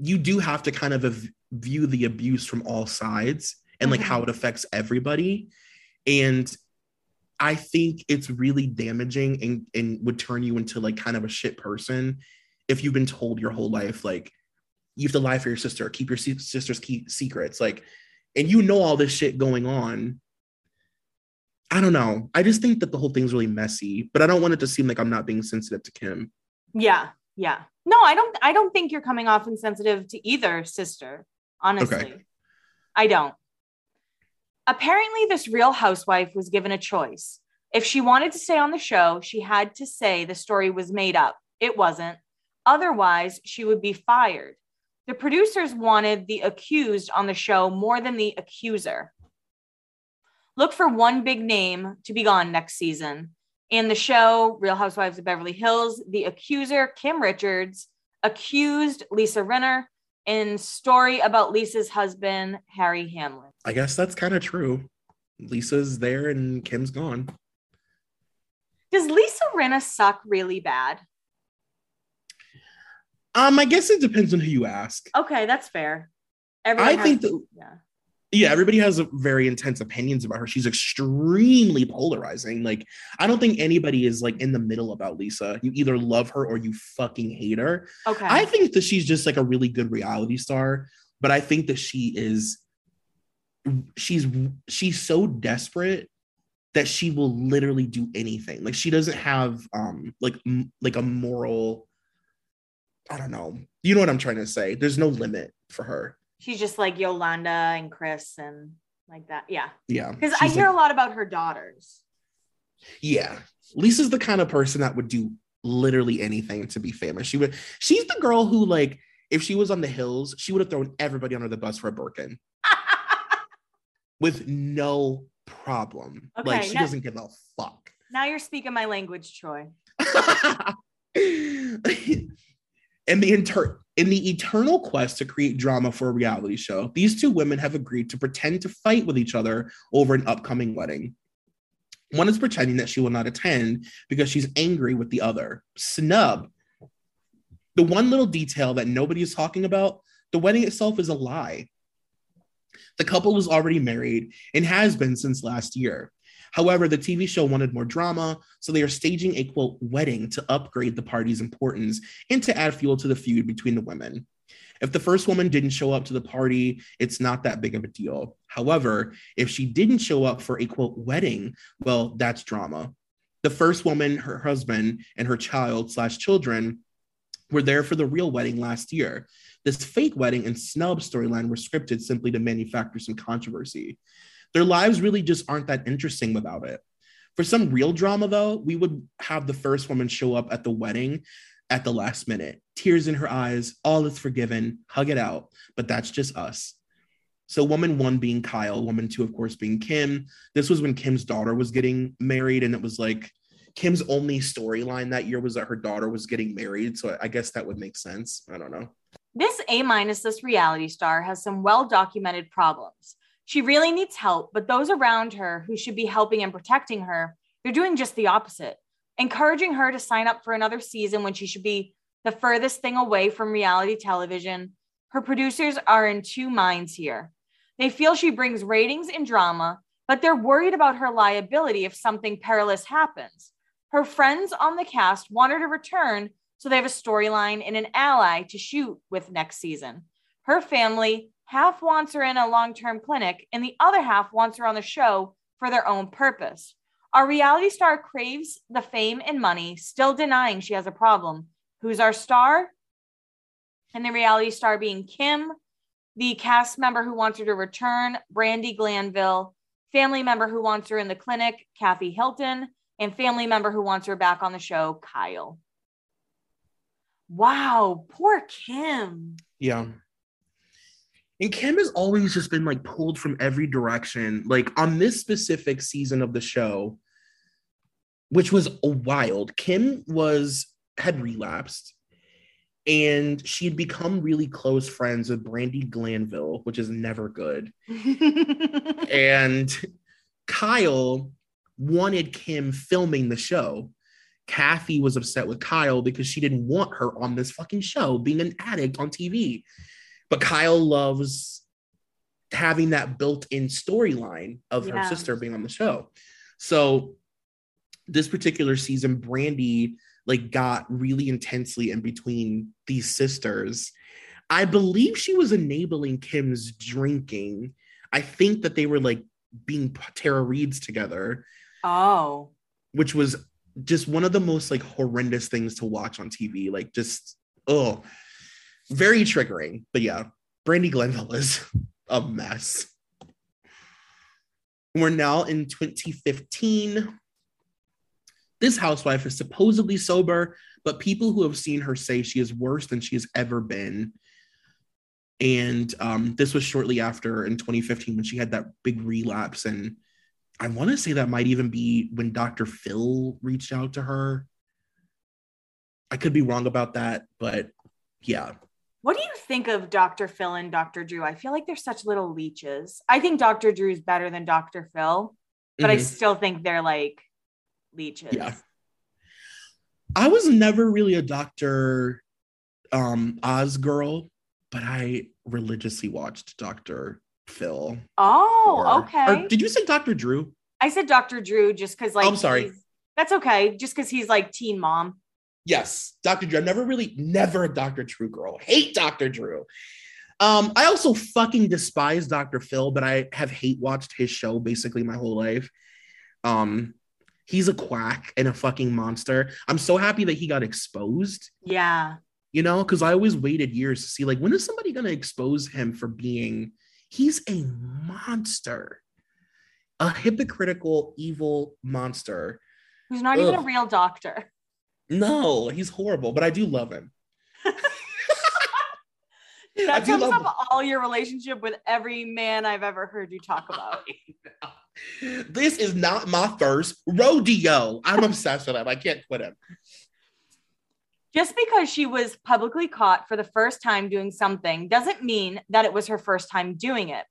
you do have to kind of view the abuse from all sides and mm-hmm. like how it affects everybody. And I think it's really damaging and, and would turn you into like kind of a shit person if you've been told your whole life, like, you have to lie for your sister, keep your sister's key secrets. Like, and you know all this shit going on. I don't know. I just think that the whole thing's really messy, but I don't want it to seem like I'm not being sensitive to Kim. Yeah, yeah. No, I don't. I don't think you're coming off insensitive to either sister. Honestly, okay. I don't. Apparently, this real housewife was given a choice. If she wanted to stay on the show, she had to say the story was made up. It wasn't. Otherwise, she would be fired. The producers wanted the accused on the show more than the accuser. Look for one big name to be gone next season. In the show, Real Housewives of Beverly Hills, the accuser, Kim Richards, accused Lisa Rinna in story about Lisa's husband, Harry Hamlin. I guess that's kind of true. Lisa's there and Kim's gone. Does Lisa Rinna suck really bad? Um, I guess it depends on who you ask. Okay, that's fair. Everyone I think that yeah. Yeah, everybody has very intense opinions about her. She's extremely polarizing. Like, I don't think anybody is like in the middle about Lisa. You either love her or you fucking hate her. Okay. I think that she's just like a really good reality star, but I think that she is she's she's so desperate that she will literally do anything. Like she doesn't have um like m- like a moral I don't know. You know what I'm trying to say? There's no limit for her. She's just like Yolanda and Chris and like that. Yeah. Yeah. Because I hear like, a lot about her daughters. Yeah. Lisa's the kind of person that would do literally anything to be famous. She would she's the girl who like if she was on the hills, she would have thrown everybody under the bus for a Birkin. With no problem. Okay, like she now, doesn't give a fuck. Now you're speaking my language, Troy. In the inter- in the eternal quest to create drama for a reality show, these two women have agreed to pretend to fight with each other over an upcoming wedding. One is pretending that she will not attend because she's angry with the other. Snub. The one little detail that nobody is talking about the wedding itself is a lie. The couple was already married and has been since last year. However, the TV show wanted more drama, so they are staging a quote wedding to upgrade the party's importance and to add fuel to the feud between the women. If the first woman didn't show up to the party, it's not that big of a deal. However, if she didn't show up for a quote wedding, well, that's drama. The first woman, her husband, and her child slash children were there for the real wedding last year. This fake wedding and snub storyline were scripted simply to manufacture some controversy. Their lives really just aren't that interesting without it. For some real drama, though, we would have the first woman show up at the wedding at the last minute, tears in her eyes, all is forgiven, hug it out. But that's just us. So, woman one being Kyle, woman two, of course, being Kim. This was when Kim's daughter was getting married, and it was like Kim's only storyline that year was that her daughter was getting married. So, I guess that would make sense. I don't know. This A minus this reality star has some well documented problems. She really needs help, but those around her who should be helping and protecting her, they're doing just the opposite, encouraging her to sign up for another season when she should be the furthest thing away from reality television. Her producers are in two minds here. They feel she brings ratings and drama, but they're worried about her liability if something perilous happens. Her friends on the cast want her to return, so they have a storyline and an ally to shoot with next season. Her family half wants her in a long term clinic, and the other half wants her on the show for their own purpose. Our reality star craves the fame and money, still denying she has a problem. Who's our star? And the reality star being Kim, the cast member who wants her to return, Brandi Glanville, family member who wants her in the clinic, Kathy Hilton, and family member who wants her back on the show, Kyle. Wow, poor Kim. Yeah. And Kim has always just been like pulled from every direction. Like on this specific season of the show, which was wild, Kim was had relapsed and she had become really close friends with Brandi Glanville, which is never good. and Kyle wanted Kim filming the show. Kathy was upset with Kyle because she didn't want her on this fucking show being an addict on TV. But Kyle loves having that built-in storyline of yeah. her sister being on the show. So this particular season, Brandi like got really intensely in between these sisters. I believe she was enabling Kim's drinking. I think that they were like being Tara Reids together. Oh. Which was just one of the most like horrendous things to watch on TV. Like just oh very triggering. But yeah, Brandi Glanville is a mess. We're now in 2015. This housewife is supposedly sober, but people who have seen her say she is worse than she has ever been. And um, this was shortly after in 2015 when she had that big relapse. And I want to say that might even be when Dr. Phil reached out to her. I could be wrong about that, but yeah. What do you think of Dr. Phil and Dr. Drew? I feel like they're such little leeches. I think Dr. Drew is better than Dr. Phil, but mm-hmm. I still think they're like leeches. Yeah. I was never really a Dr. Um, Oz girl, but I religiously watched Dr. Phil. Oh, for, okay. Or did you say Dr. Drew? I said Dr. Drew just because, like, I'm sorry. That's okay. Just because he's like teen mom. Yes, Dr. Drew. I've never really, never a Dr. Drew girl. Hate Dr. Drew. Um, I also fucking despise Dr. Phil, but I have hate watched his show basically my whole life. Um, he's a quack and a fucking monster. I'm so happy that he got exposed. Yeah. You know, because I always waited years to see like when is somebody gonna expose him for being he's a monster, a hypocritical, evil monster. Who's not Ugh. even a real doctor. No, he's horrible, but I do love him. that sums up all your relationship with every man I've ever heard you talk about. this is not my first rodeo. I'm obsessed with him. I can't quit him. Just because she was publicly caught for the first time doing something doesn't mean that it was her first time doing it.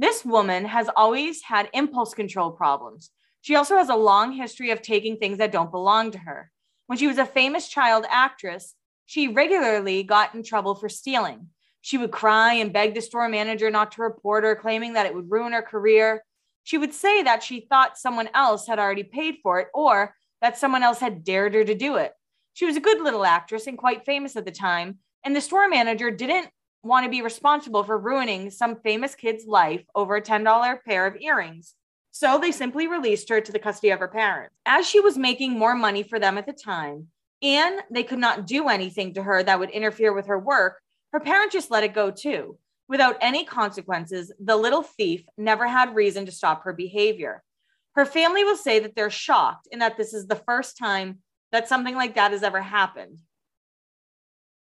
This woman has always had impulse control problems. She also has a long history of taking things that don't belong to her. When she was a famous child actress, she regularly got in trouble for stealing. She would cry and beg the store manager not to report her, claiming that it would ruin her career. She would say that she thought someone else had already paid for it or that someone else had dared her to do it. She was a good little actress and quite famous at the time, and the store manager didn't want to be responsible for ruining some famous kid's life over a $10 pair of earrings. So they simply released her to the custody of her parents. As she was making more money for them at the time, and they could not do anything to her that would interfere with her work, her parents just let it go too. Without any consequences, the little thief never had reason to stop her behavior. Her family will say that they're shocked and that this is the first time that something like that has ever happened.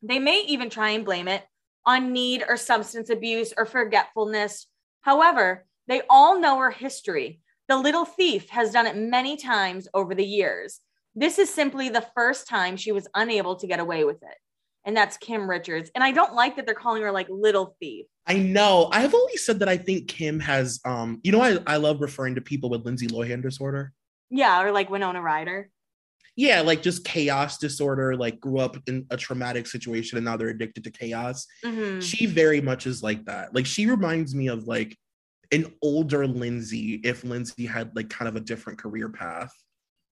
They may even try and blame it on need or substance abuse or forgetfulness. However, they all know her history. The little thief has done it many times over the years. This is simply the first time she was unable to get away with it. And that's Kim Richards. And I don't like that they're calling her like little thief. I know. I've always said that I think Kim has um, you know, I, I love referring to people with Lindsay Lohan disorder. Yeah, or like Winona Ryder. Yeah, like just chaos disorder, like grew up in a traumatic situation and now they're addicted to chaos. Mm-hmm. She very much is like that. Like she reminds me of like an older Lindsay if Lindsay had like kind of a different career path,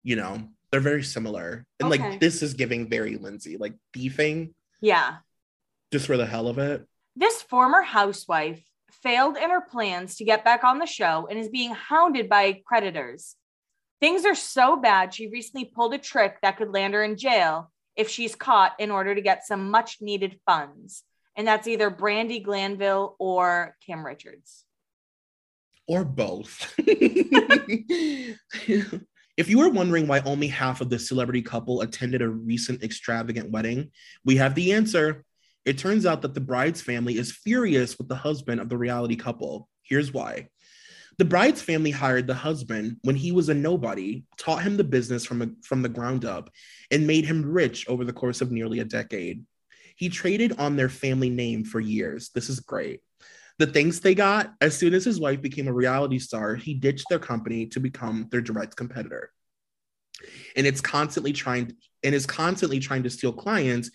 you know, they're very similar. And okay. like this is giving very Lindsay, like beefing. Yeah. Just for the hell of it. This former housewife failed in her plans to get back on the show and is being hounded by creditors. Things are so bad, she recently pulled a trick that could land her in jail if she's caught in order to get some much needed funds. And that's either Brandi Glanville or Kim Richards or both. if you were wondering why only half of the celebrity couple attended a recent extravagant wedding, we have the answer. It turns out that the bride's family is furious with the husband of the reality couple. Here's why. The bride's family hired the husband when he was a nobody, taught him the business from, a, from the ground up, and made him rich over the course of nearly a decade. He traded on their family name for years. This is great the things they got as soon as his wife became a reality star he ditched their company to become their direct competitor and it's constantly trying and is constantly trying to steal clients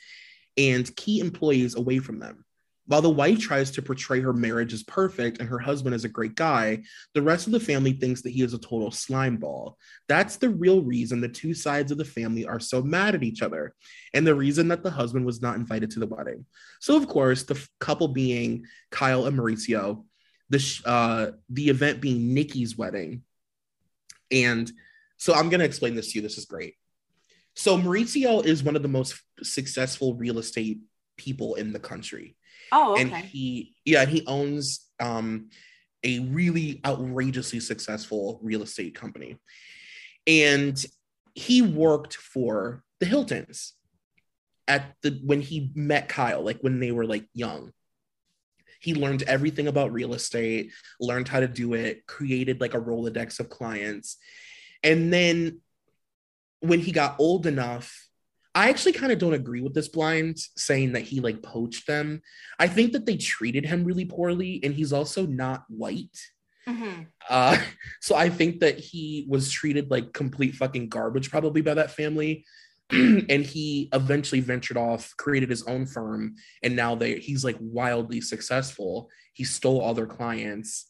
and key employees away from them while the wife tries to portray her marriage as perfect and her husband is a great guy, the rest of the family thinks that he is a total slime ball. That's the real reason the two sides of the family are so mad at each other, and the reason that the husband was not invited to the wedding. So, of course, the couple being Kyle and Mauricio, the sh- uh, the event being Nicky's wedding, and so I'm gonna explain this to you. This is great. So Mauricio is one of the most successful real estate people in the country. Oh, okay. And he, yeah, he owns um, a really outrageously successful real estate company. And he worked for the Hiltons at the when he met Kyle, like when they were like young. He learned everything about real estate, learned how to do it, created like a Rolodex of clients. And then when he got old enough, I actually kind of don't agree with this blind saying that he like poached them. I think that they treated him really poorly, and he's also not white. Mhm. Uh, so I think that he was treated like complete fucking garbage, probably by that family. and he eventually ventured off, created his own firm, and now they he's like wildly successful. He stole all their clients,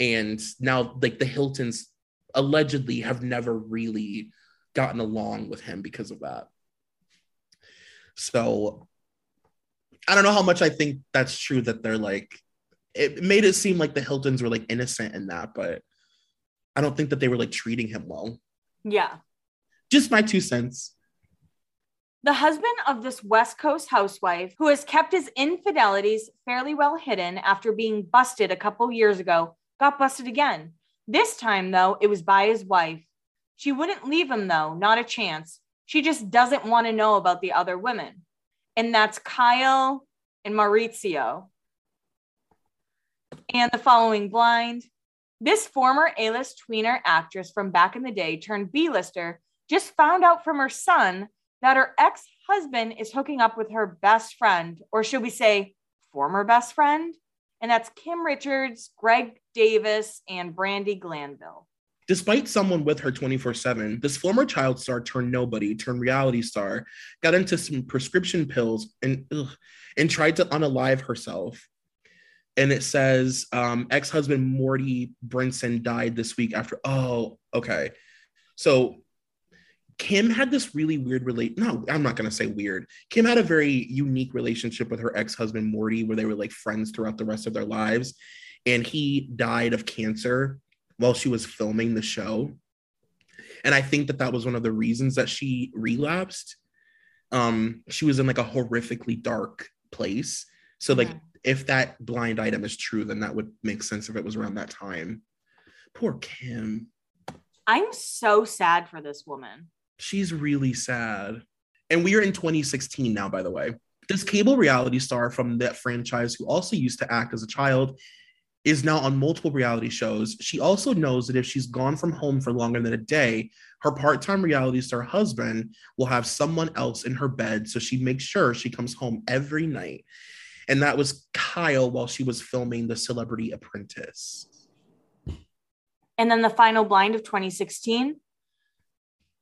and now like the Hiltons allegedly have never really gotten along with him because of that. So I don't know how much I think that's true that they're like it made it seem like the Hiltons were like innocent in that, but I don't think that they were like treating him well. Yeah. Just my two cents. The husband of this West Coast housewife, who has kept his infidelities fairly well hidden after being busted a couple years ago, got busted again. This time, though, it was by his wife. She wouldn't leave him, though, not a chance. She just doesn't want to know about the other women. And that's Kyle and Maurizio. And the following blind. This former A list tweener actress from back in the day turned B lister just found out from her son that her ex husband is hooking up with her best friend, or should we say, former best friend? And that's Kim Richards, Gregg Davis, and Brandi Glanville. Despite someone with her 24 7, this former child star turned nobody, turned reality star, got into some prescription pills, and, ugh, and tried to unalive herself. And it says um, ex husband Monty Brinson died this week after. Oh, okay. So Kim had this really weird relate. No, I'm not going to say weird. Kim had a very unique relationship with her ex husband Monty, where they were like friends throughout the rest of their lives. And he died of cancer while she was filming the show. And I think that that was one of the reasons that she relapsed. Um, she was in like a horrifically dark place. So, like, Mhm. if that blind item is true, then that would make sense if it was around that time. Poor Kim. I'm so sad for this woman. She's really sad. And we are in 2016 now, by the way. This cable reality star from that franchise, who also used to act as a child, is now on multiple reality shows. She also knows that if she's gone from home for longer than a day, her part time reality star husband will have someone else in her bed. So she makes sure she comes home every night. And that was Kyle while she was filming The Celebrity Apprentice. And then the final blind of 2016.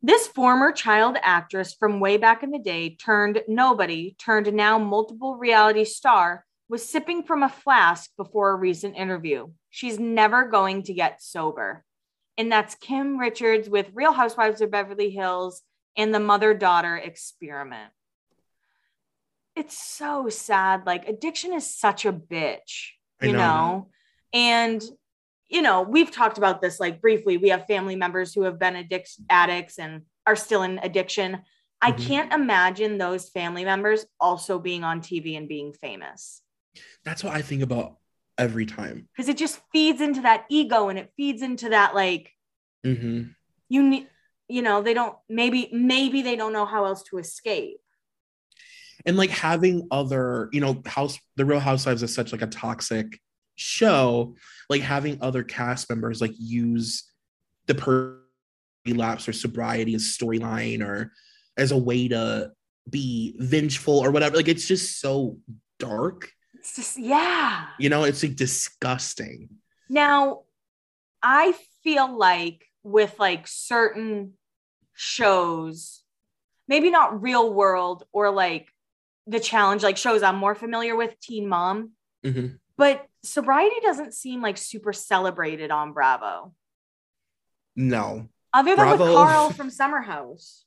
This former child actress from way back in the day turned nobody, turned now multiple reality star, was sipping from a flask before a recent interview. She's never going to get sober. And that's Kim Richards with Real Housewives of Beverly Hills and the mother daughter experiment. It's so sad. Like, addiction is such a bitch, you know. know? And you know, we've talked about this like briefly. We have family members who have been addict addicts and are still in addiction. I Mhm. can't imagine those family members also being on TV and being famous That's what I think about every time. because it just feeds into that ego and it feeds into that like Mhm. you need, you know, they don't maybe maybe they don't know how else to escape. and like having other you know house the real housewives is such like a toxic show like having other cast members like use the per relapse or sobriety as storyline or as a way to be vengeful or whatever like it's just so dark It's just yeah. you know it's like disgusting Now, I feel like with like certain shows, maybe not real world or like the challenge, like shows I'm more familiar with, Teen Mom, Mhm. but sobriety doesn't seem like super celebrated on Bravo. no Other than with Carl from Summer House.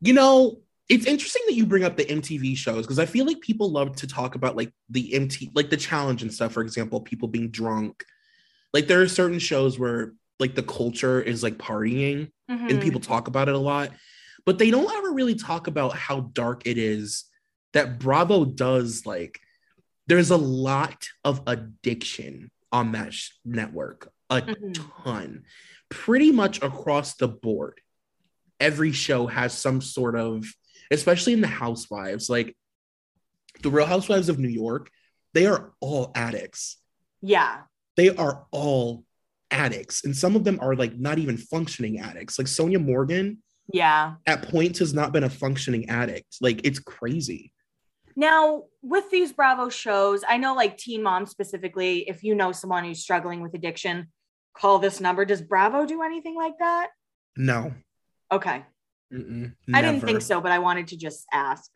you know it's interesting that you bring up the MTV shows because I feel like people love to talk about like the MT like the challenge and stuff. For example, people being drunk. Like there are certain shows where like the culture is like partying Mhm. and people talk about it a lot, but they don't ever really talk about how dark it is that Bravo does. Like there's a lot of addiction on that sh- network, a Mhm. ton, pretty much across the board. Every show has some sort of, especially in the Housewives, like the Real Housewives of New York, they are all addicts. yeah. They are all addicts, and some of them are like not even functioning addicts. Like Sonja Morgan, Yeah. at points, has not been a functioning addict. Like it's crazy. Now, with these Bravo shows, I know like Teen Mom specifically, if you know someone who's struggling with addiction, call this number. Does Bravo do anything like that? No, Okay. Mm-mm, I didn't think so, but I wanted to just ask.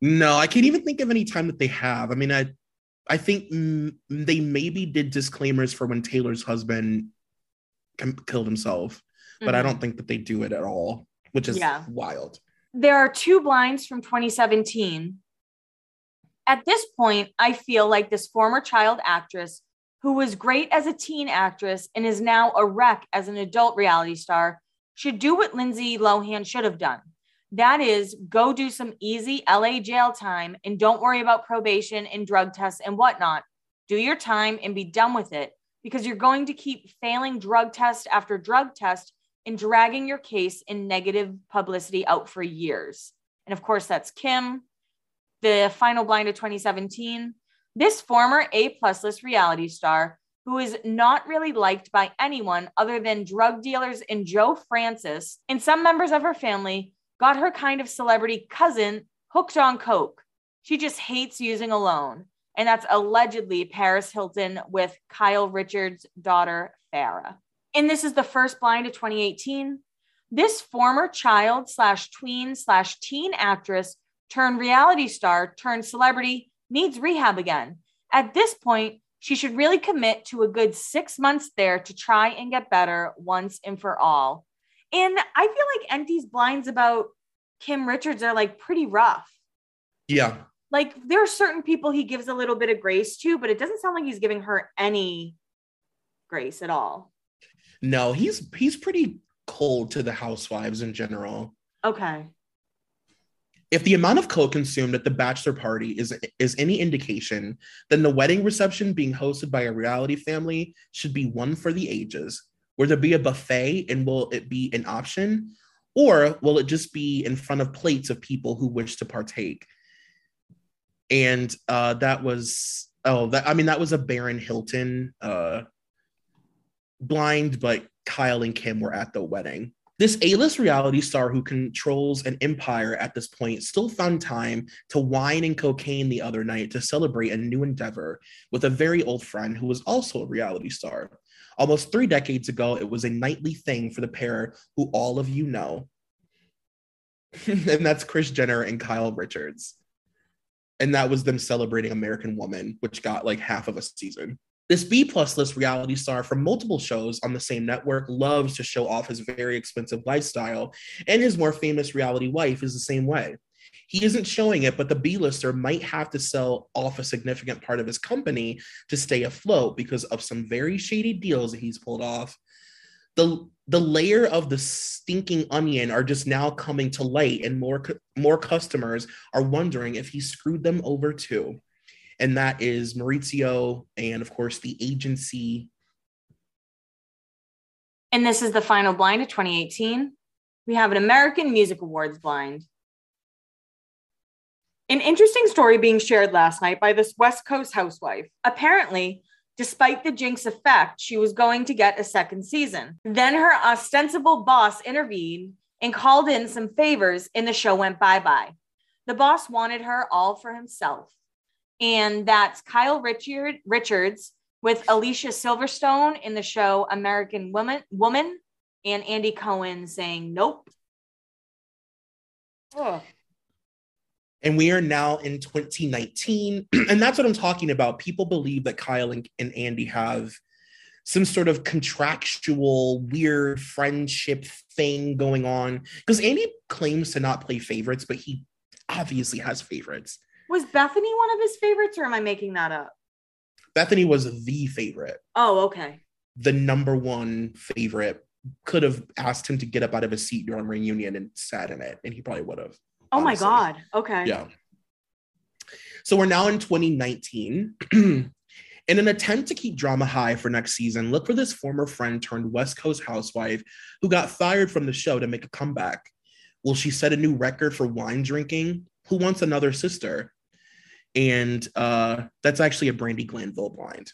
No, I can't even think of any time that they have. I mean, I, I think mm, they maybe did disclaimers for when Taylor's husband com- killed himself, but I Mhm. don't think that they do it at all, which is Yeah. wild. There are two blinds from 2017. At this point, I feel like this former child actress who was great as a teen actress and is now a wreck as an adult reality star should do what Lindsay Lohan should have done. That is, go do some easy LA jail time and don't worry about probation and drug tests and whatnot. Do your time and be done with it because you're going to keep failing drug test after drug test and dragging your case in negative publicity out for years. And of course, that's Kim, the final blind of 2017. This former A plus list reality star who is not really liked by anyone other than drug dealers and Joe Francis and some members of her family got her kind of celebrity cousin hooked on coke. She just hates using alone. And that's allegedly Paris Hilton with Kyle Richards' daughter, Farrah. And this is the first blind of 2018. This former child slash tween slash teen actress turned reality star turned celebrity needs rehab again. At this point, she should really commit to a good six months there to try and get better once and for all. And I feel like Enty's blinds about Kim Richards are like pretty rough. Yeah, Like there are certain people he gives a little bit of grace to, but it doesn't sound like he's giving her any grace at all. no, he's he's pretty cold to the housewives in general. Okay. If the amount of coke consumed at the bachelor party is is any indication, then the wedding reception being hosted by a reality family should be one for the ages. Will there be a buffet and will it be an option? Or will it just be in front of plates of people who wish to partake? And uh, that was oh that I mean that was a Barron Hilton uh, blind, but Kyle and Kim were at the wedding. This A-list reality star who controls an empire at this point still found time to wine and cocaine the other night to celebrate a new endeavor with a very old friend who was also a reality star. Almost three decades ago, it was a nightly thing for the pair who all of you know. and that's Kris Jenner and Kyle Richards. And that was them celebrating American Woman, which got like half of a season. This B plus list reality star from multiple shows on the same network loves to show off his very expensive lifestyle, and his more famous reality wife is the same way. He isn't showing it, but the B lister might have to sell off a significant part of his company to stay afloat because of some very shady deals that he's pulled off. The, the layer of the stinking onion are just now coming to light, and more, more customers are wondering if he screwed them over too and that is Maurizio and of course the agency. And this is the final blind of 2018. We have an American Music Awards blind. An interesting story being shared last night by this West Coast housewife. Apparently, despite the jinx effect, she was going to get a second season. Then her ostensible boss intervened and called in some favors, and the show went bye bye. The boss wanted her all for himself. And that's Kyle Richard, Richards with Alicia Silverstone in the show American Woman, Woman and Andy Cohen saying nope. Ugh. And we are now in 2019. and that's what I'm talking about. People believe that Kyle and, and Andy have some sort of contractual weird friendship thing going on because Andy claims to not play favorites, but he obviously has favorites. Was Bethany one of his favorites, or am I making that up? Bethany was the favorite, Oh, okay. the number one favorite. Could have asked him to get up out of his seat during reunion and sat in it, and he probably would have. Oh my. God. Okay. Yeah. So we're now in 2019. in an attempt to keep drama high for next season, look for this former friend turned West Coast housewife who got fired from the show to make a comeback. Will she set a new record for wine drinking? Who wants another sister? And uh, that's actually a Brandi Glanville blind.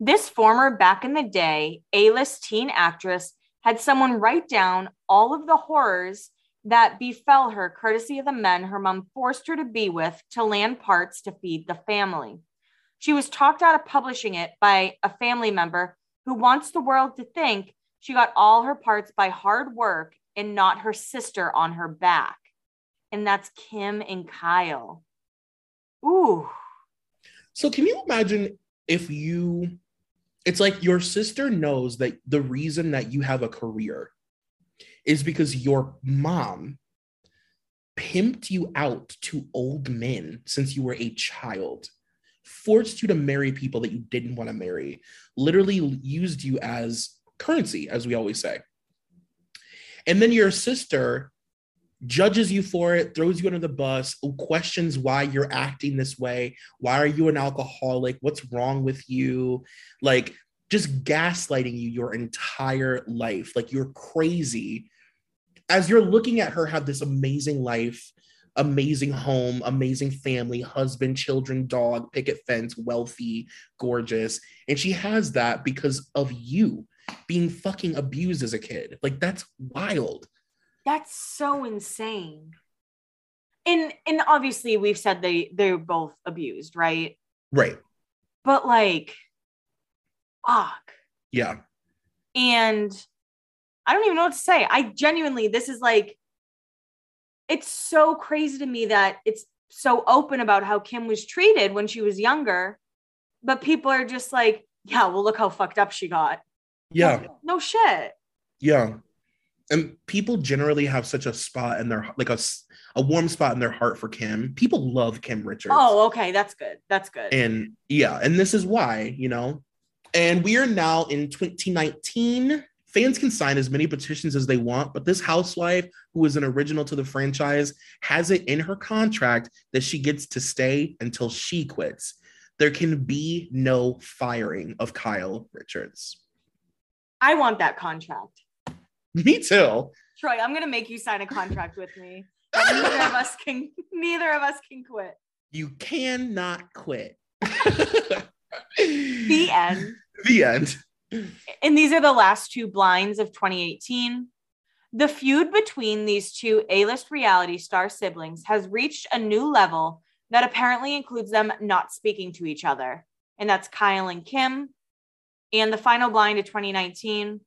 This former back in the day A list teen actress had someone write down all of the horrors that befell her courtesy of the men her mom forced her to be with to land parts to feed the family. She was talked out of publishing it by a family member who wants the world to think she got all her parts by hard work and not her sister on her back. And that's Kim and Kyle. Ooh. So can you imagine if you it's like your sister knows that the reason that you have a career is because your mom pimped you out to old men since you were a child, forced you to marry people that you didn't want to marry, literally used you as currency, as we always say. And then your sister judges you for it, throws you under the bus, questions why you're acting this way. Why are you an alcoholic? What's wrong with you? Like, just gaslighting you your entire life. Like, you're crazy. As you're looking at her have this amazing life, amazing home, amazing family, husband, children, dog, picket fence, wealthy, gorgeous. And she has that because of you being fucking abused as a kid. Like, that's wild. That's so insane. And and obviously we've said they they're both abused, right? Right. But like fuck. Yeah. And I don't even know what to say. I genuinely this is like it's so crazy to me that it's so open about how Kim was treated when she was younger, but people are just like, yeah, well look how fucked up she got. Yeah. No, no shit. Yeah. And people generally have such a spot in their like a a warm spot in their heart for Kim. People love Kim Richards. Oh, okay, that's good. That's good. And yeah, and this is why, you know. And we are now in 2019. Fans can sign as many petitions as they want, but this housewife, who is an original to the franchise, has it in her contract that she gets to stay until she quits. There can be no firing of Kyle Richards. I want that contract. Me too. Troy, I'm gonna make you sign a contract with me. Neither of us can neither of us can quit. You cannot quit. The end. The end. And these are the last two blinds of 2018. The feud between these two A-list reality star siblings has reached a new level that apparently includes them not speaking to each other. And that's Kyle and Kim. And the final blind of 2019.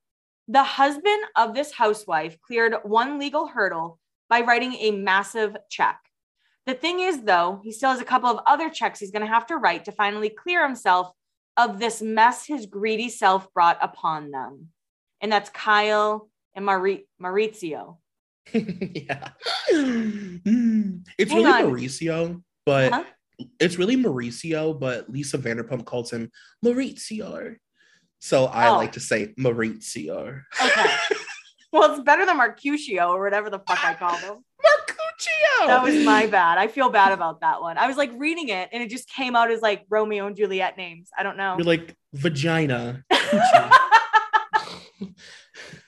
The husband of this housewife cleared one legal hurdle by writing a massive check. The thing is, though, he still has a couple of other checks he's going to have to write to finally clear himself of this mess his greedy self brought upon them. And that's Kyle and Mari- Maurizio. yeah. It's Hang really on. Mauricio, but Huh? it's really Mauricio, but Lisa Vanderpump calls him Maurizio. So I Oh. like to say Maurizio. Okay. well, it's better than Marcusio or whatever the fuck I call them. Marcuccio. That was my bad. I feel bad about that one. I was like reading it and it just came out as like Romeo and Juliet names. I don't know. You're like vagina.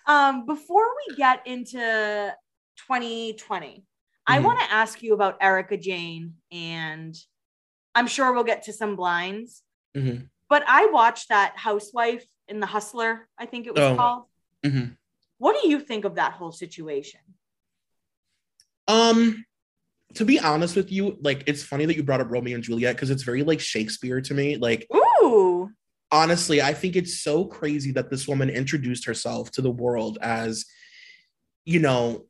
um, before we get into 2020, I Mhm. want to ask you about Erika Jayne, and I'm sure we'll get to some blinds. Mhm. But I watched that Housewife in the Hustler, I think it was Oh. called. Mhm. What do you think of that whole situation? Um, to be honest with you, like it's funny that you brought up Romeo and Juliet because it's very like Shakespeare to me. Like Ooh, honestly, I think it's so crazy that this woman introduced herself to the world as, you know,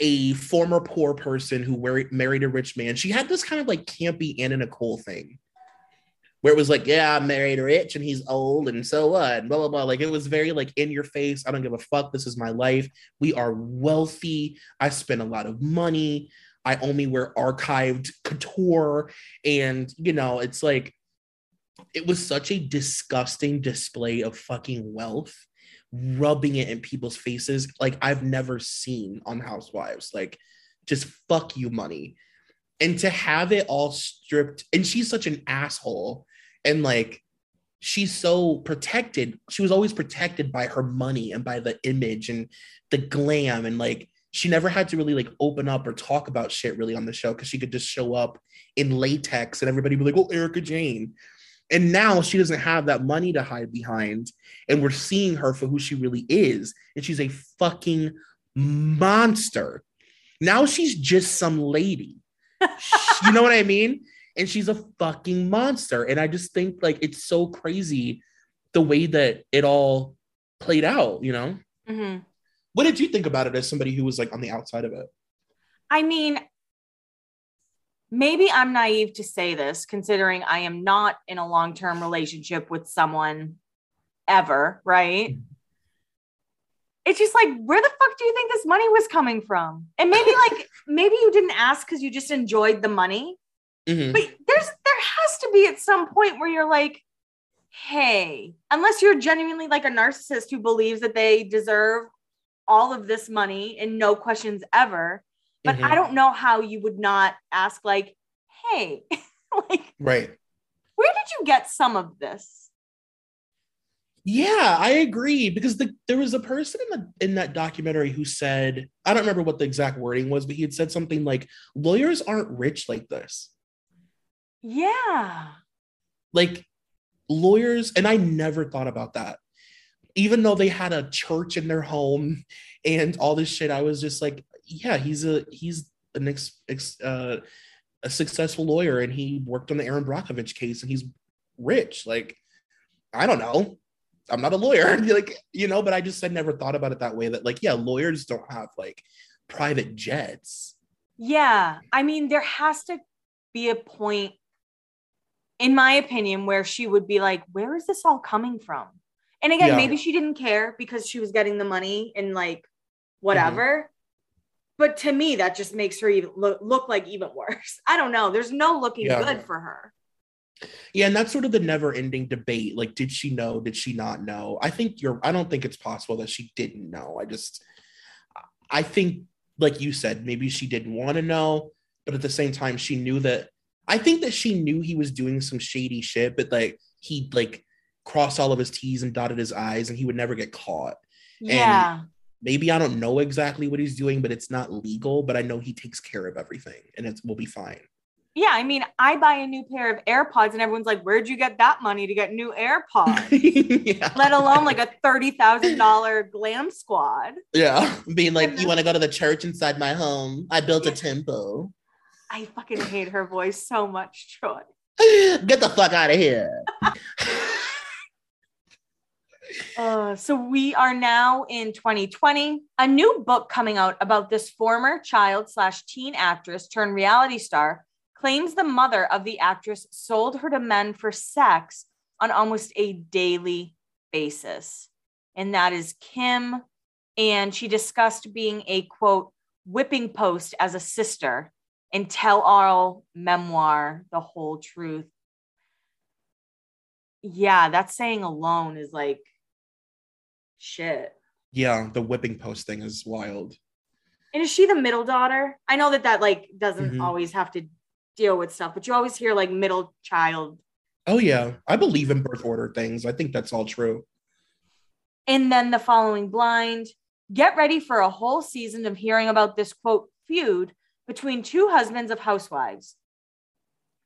a former poor person who mar- married a rich man. She had this kind of like campy Anna Nicole thing where it was like, yeah, I'm married rich and he's old and so what, and blah, blah, blah. Like it was very like in your face. I don't give a fuck. This is my life. We are wealthy. I spend a lot of money. I only wear archived couture. And, you know, it's like, it was such a disgusting display of fucking wealth rubbing it in people's faces like I've never seen on Housewives. Like, just fuck you money. And to have it all stripped, and she's such an asshole, and like she's so protected. She was always protected by her money and by the image and the glam, and like she never had to really like open up or talk about shit really on the show because she could just show up in latex and everybody be like, "Oh, Erika Jayne And now she doesn't have that money to hide behind. And we're seeing her for who she really is. And she's a fucking monster. Now she's just some lady. you know what I mean? And she's a fucking monster. And I just think like it's so crazy the way that it all played out, you know? Mm-hmm. What did you think about it as somebody who was like on the outside of it? I mean, maybe I'm naive to say this, considering I am not in a long term relationship with someone ever, right? It's just like, where the fuck do you think this money was coming from? And maybe like, maybe you didn't ask because you just enjoyed the money. Mm-hmm. But there's there has to be at some point where you're like, hey, unless you're genuinely like a narcissist who believes that they deserve all of this money and no questions ever, but mm-hmm. I don't know how you would not ask, like, hey, like, right. Where did you get some of this? Yeah, I agree because the, there was a person in the in that documentary who said I don't remember what the exact wording was, but he had said something like lawyers aren't rich like this. Yeah. Like lawyers, and I never thought about that. Even though they had a church in their home and all this shit, I was just like, yeah, he's a he's an ex, ex uh, a successful lawyer, and he worked on the Erin Brockovich case, and he's rich. Like, I don't know. I'm not a lawyer, like you know, but I just had never thought about it that way. That like, yeah, lawyers don't have like private jets. Yeah, I mean, there has to be a point, in my opinion, where she would be like, "Where is this all coming from?" And again, yeah. maybe she didn't care because she was getting the money and like whatever. Mm-hmm but to me that just makes her even look, look like even worse i don't know there's no looking yeah. good for her yeah and that's sort of the never ending debate like did she know did she not know i think you're i don't think it's possible that she didn't know i just i think like you said maybe she didn't want to know but at the same time she knew that i think that she knew he was doing some shady shit but like he like crossed all of his t's and dotted his i's and he would never get caught yeah and maybe I don't know exactly what he's doing, but it's not legal. But I know he takes care of everything, and it will be fine. Yeah, I mean, I buy a new pair of AirPods, and everyone's like, "Where'd you get that money to get new AirPods?" yeah. Let alone like a thirty thousand dollar glam squad. Yeah, being like, "You want to go to the church inside my home? I built a temple." I fucking hate her voice so much, Troy. Get the fuck out of here. Uh, so we are now in 2020. A new book coming out about this former child slash teen actress turned reality star claims the mother of the actress sold her to men for sex on almost a daily basis. And that is Kim. And she discussed being a quote, whipping post as a sister and tell all memoir, the whole truth. Yeah, that saying alone is like shit. Yeah, the whipping post thing is wild. And is she the middle daughter? I know that that like doesn't mm-hmm. always have to deal with stuff, but you always hear like middle child. Oh yeah, I believe in birth order things. I think that's all true. And then the following blind. Get ready for a whole season of hearing about this quote feud between two husbands of housewives.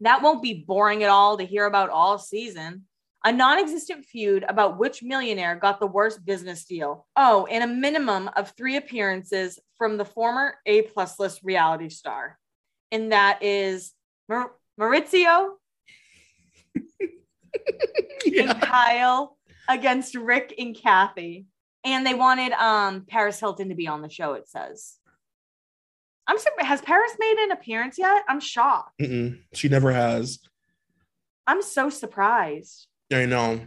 That won't be boring at all to hear about all season a non existent feud about which millionaire got the worst business deal. Oh, and a minimum of three appearances from the former A plus list reality star. And that is Mar- Mauricio yeah. and Kyle against Rick and Kathy. And they wanted um, Paris Hilton to be on the show, it says. I'm surprised. Has Paris made an appearance yet? I'm shocked. Mm-mm, she never has. I'm so surprised. I know.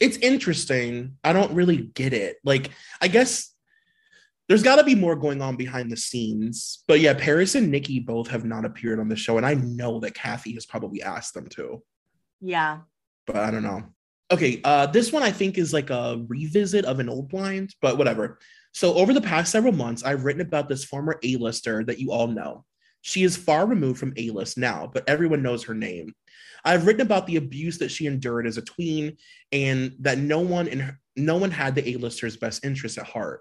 It's interesting. I don't really get it. Like, I guess there's got to be more going on behind the scenes. But yeah, Paris and Nicky both have not appeared on the show. And I know that Kathy has probably asked them to. Yeah. But I don't know. Okay, uh, this one I think is like a revisit of an old blind, but whatever. So, over the past several months, I've written about this former A-lister that you all know. She is far removed from A-list now, but everyone knows her name. I've written about the abuse that she endured as a tween, and that no one in her, no one had the A-lister's best interests at heart.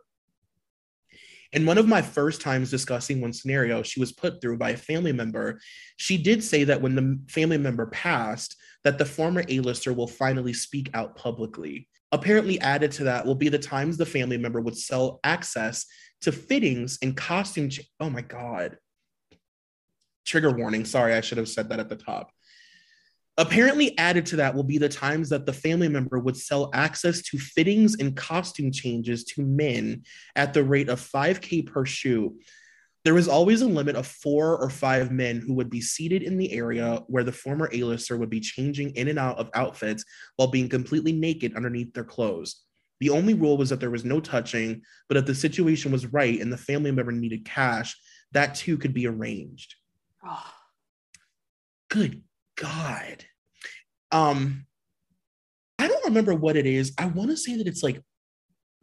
In one of my first times discussing one scenario she was put through by a family member, she did say that when the family member passed, that the former A-lister will finally speak out publicly. Apparently, added to that will be the times the family member would sell access to fittings and costume. Ch- oh my God. Trigger warning. Sorry, I should have said that at the top. Apparently, added to that will be the times that the family member would sell access to fittings and costume changes to men at the rate of 5K per shoe. There was always a limit of four or five men who would be seated in the area where the former A-lister would be changing in and out of outfits while being completely naked underneath their clothes. The only rule was that there was no touching, but if the situation was right and the family member needed cash, that too could be arranged. Oh, Good God. Um, I don't remember what it is. I want to say that it's like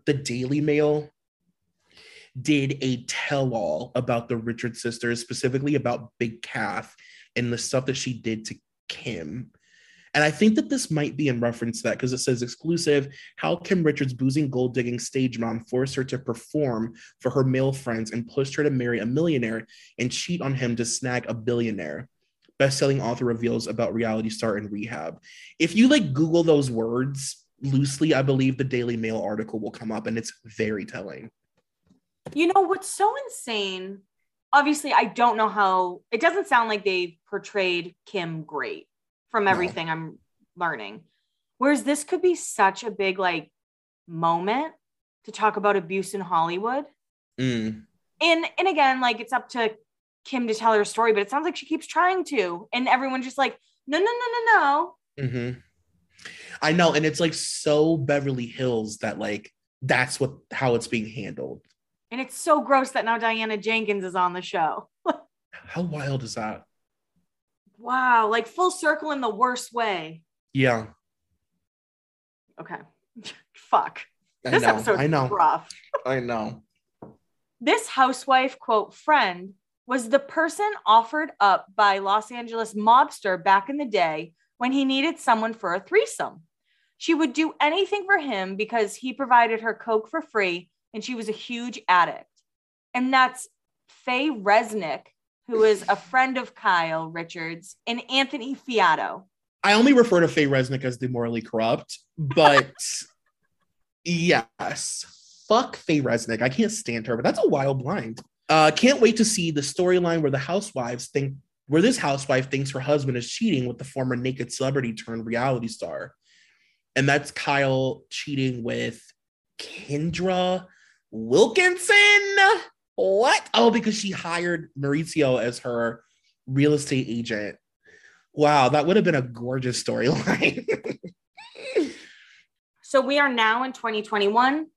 the Daily Mail did a tell-all about the Richard sisters, specifically about Big Calf and the stuff that she did to Kim. And I think that this might be in reference to that because it says exclusive how Kim Richards' boozing gold digging stage mom forced her to perform for her male friends and pushed her to marry a millionaire and cheat on him to snag a billionaire. Best-selling author reveals about reality star in rehab. If you like Google those words loosely, I believe the Daily Mail article will come up and it's very telling. You know what's so insane? Obviously, I don't know how it doesn't sound like they've portrayed Kim great from No. everything I'm learning. Whereas this could be such a big like moment to talk about abuse in Hollywood. Mm. And and again, like it's up to Kim to tell her story, but it sounds like she keeps trying to. And everyone's just like, no, no, no, no, no. hmm I know, and it's like so Beverly Hills that like that's what how it's being handled. And it's so gross that now Diana Jenkins is on the show. How wild is that? Wow, like full circle in the worst way. Yeah, Okay. Fuck. I This know. episode's I know. rough. I know. This housewife, quote, friend was the person offered up by Los Angeles mobster back in the day when he needed someone for a threesome. She would do anything for him because he provided her Coke for free and she was a huge addict. And that's Faye Resnick, who is a friend of Kyle Richards, and Anthony Fiato. I only refer to Faye Resnick as the morally corrupt, but yes, fuck Faye Resnick. I can't stand her, but that's a wild blind. Uh, can't wait to see the storyline where the housewives think where this housewife thinks her husband is cheating with the former naked celebrity turned reality star, and that's Kyle cheating with Kendra Wilkinson. What? Oh, because she hired Mauricio as her real estate agent. Wow, that would have been a gorgeous storyline. So we are now in 2021,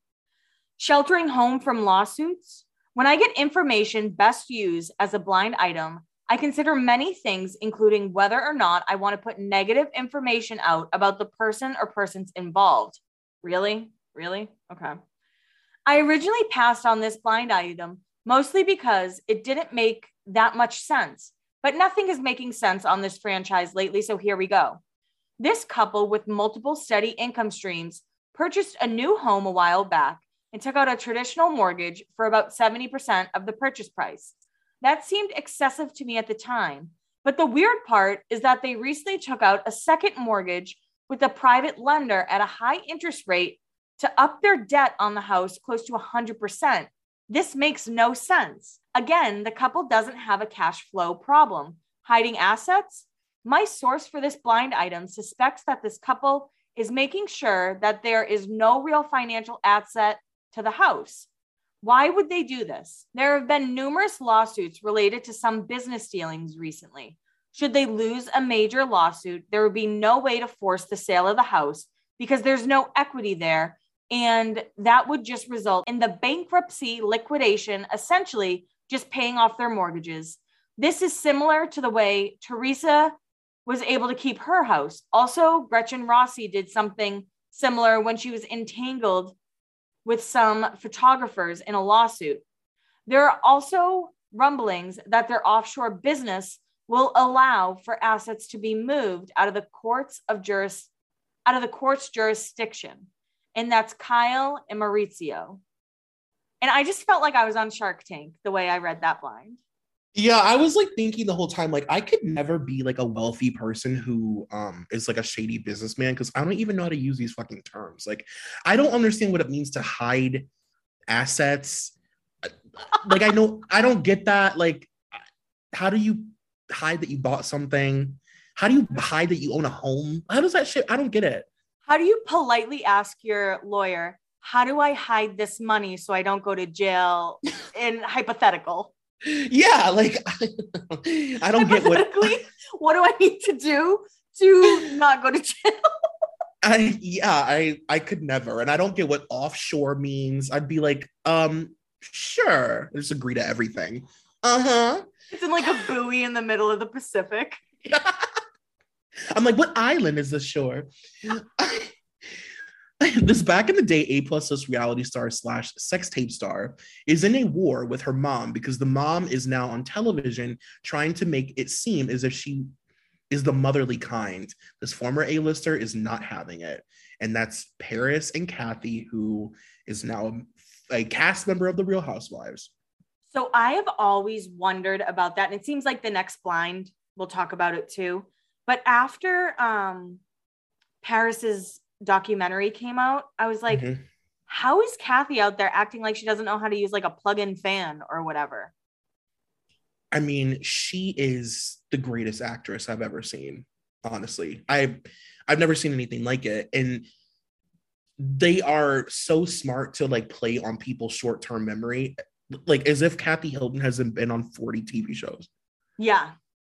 sheltering home from lawsuits. When I get information best used as a blind item, I consider many things, including whether or not I want to put negative information out about the person or persons involved. Really? Really? Okay. I originally passed on this blind item mostly because it didn't make that much sense, but nothing is making sense on this franchise lately. So here we go. This couple with multiple steady income streams purchased a new home a while back and took out a traditional mortgage for about 70% of the purchase price. That seemed excessive to me at the time. But the weird part is that they recently took out a second mortgage with a private lender at a high interest rate to up their debt on the house close to 100%. This makes no sense. Again, the couple doesn't have a cash flow problem. Hiding assets? My source for this blind item suspects that this couple is making sure that there is no real financial asset to the house. Why would they do this? There have been numerous lawsuits related to some business dealings recently. Should they lose a major lawsuit, there would be no way to force the sale of the house because there's no equity there. And that would just result in the bankruptcy liquidation, essentially just paying off their mortgages. This is similar to the way Teresa was able to keep her house. Also, Gretchen Rossi did something similar when she was entangled with some photographers in a lawsuit. There are also rumblings that their offshore business will allow for assets to be moved out of the courts of juris out of the court's jurisdiction. And that's Kyle and Mauricio. And I just felt like I was on Shark Tank the way I read that blind. Yeah, I was like thinking the whole time, like I could never be like a wealthy person who um is like a shady businessman because I don't even know how to use these fucking terms. Like, I don't understand what it means to hide assets. Like, I know I don't get that. Like, how do you hide that you bought something? How do you hide that you own a home? How does that shit? I don't get it. How do you politely ask your lawyer, how do I hide this money so I don't go to jail in hypothetical? yeah, like I don't get what. what do I need to do to not go to jail? I yeah, I I could never, and I don't get what offshore means. I'd be like, um, sure, I just agree to everything. Uh huh. It's in like a buoy in the middle of the Pacific. I'm like, what island is this shore? this back in the day A plus reality star slash sex tape star is in a war with her mom because the mom is now on television trying to make it seem as if she is the motherly kind. This former A-lister is not having it. And that's Paris and Kathy, who is now a cast member of the Real Housewives. So I have always wondered about that. And it seems like the next blind, we'll talk about it too. But after um Paris's documentary came out, I was like, mm-hmm. how is Kathy out there acting like she doesn't know how to use like a plug-in fan or whatever? I mean, she is the greatest actress I've ever seen. Honestly, I I've never seen anything like it, and they are so smart to like play on people's short-term memory, like as if Kathy Hilton hasn't been on forty TV shows. Yeah,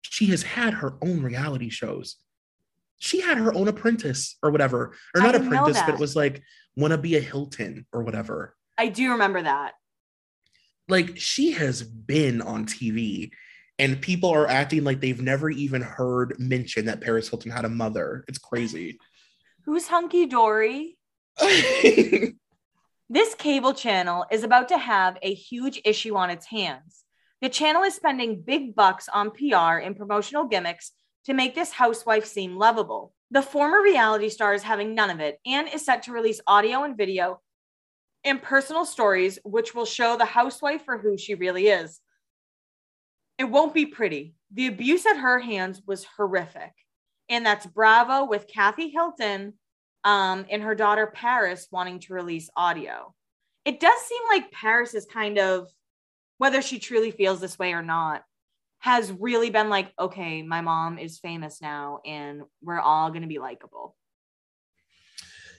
she has had her own reality shows she had her own apprentice or whatever, or not apprentice, but it was like want to be a Hilton or whatever. I do remember that. Like she has been on TV and people are acting like they've never even heard mention that Paris Hilton had a mother. It's crazy. Who's Hunky Dory? this cable channel is about to have a huge issue on its hands. The channel is spending big bucks on PR and promotional gimmicks to make this housewife seem lovable. The former reality star is having none of it and is set to release audio and video and personal stories, which will show the housewife for who she really is. It won't be pretty. The abuse at her hands was horrific. And that's Bravo with Kathy Hilton um, and her daughter Paris wanting to release audio. It does seem like Paris is kind of, whether she truly feels this way or not, has really been like, okay, my mom is famous now and we're all going to be likable.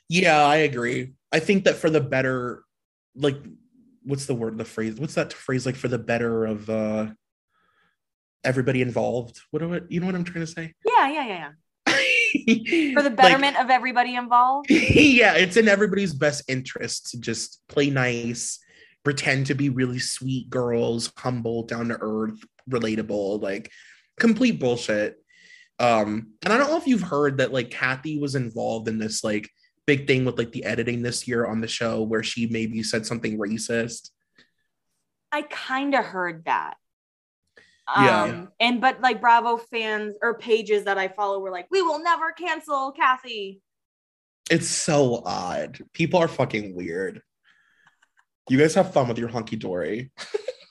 Yeah, I agree. I think that for the better, like, what's the word, the phrase, what's that phrase like for the better of uh everybody involved? What do it, you know what I'm trying to say? Yeah, yeah, yeah, yeah. for the betterment like, of everybody involved. yeah, it's in everybody's best interest to just play nice, pretend to be really sweet girls, humble, down to earth, relatable, like complete bullshit. Um, and I don't know if you've heard that like Kathy was involved in this like big thing with like the editing this year on the show where she maybe said something racist. I kind of heard that. Yeah. Um, and but like Bravo fans or pages that I follow were like, we will never cancel Kathy. It's so odd. People are fucking weird. You guys have fun with your hunky dory.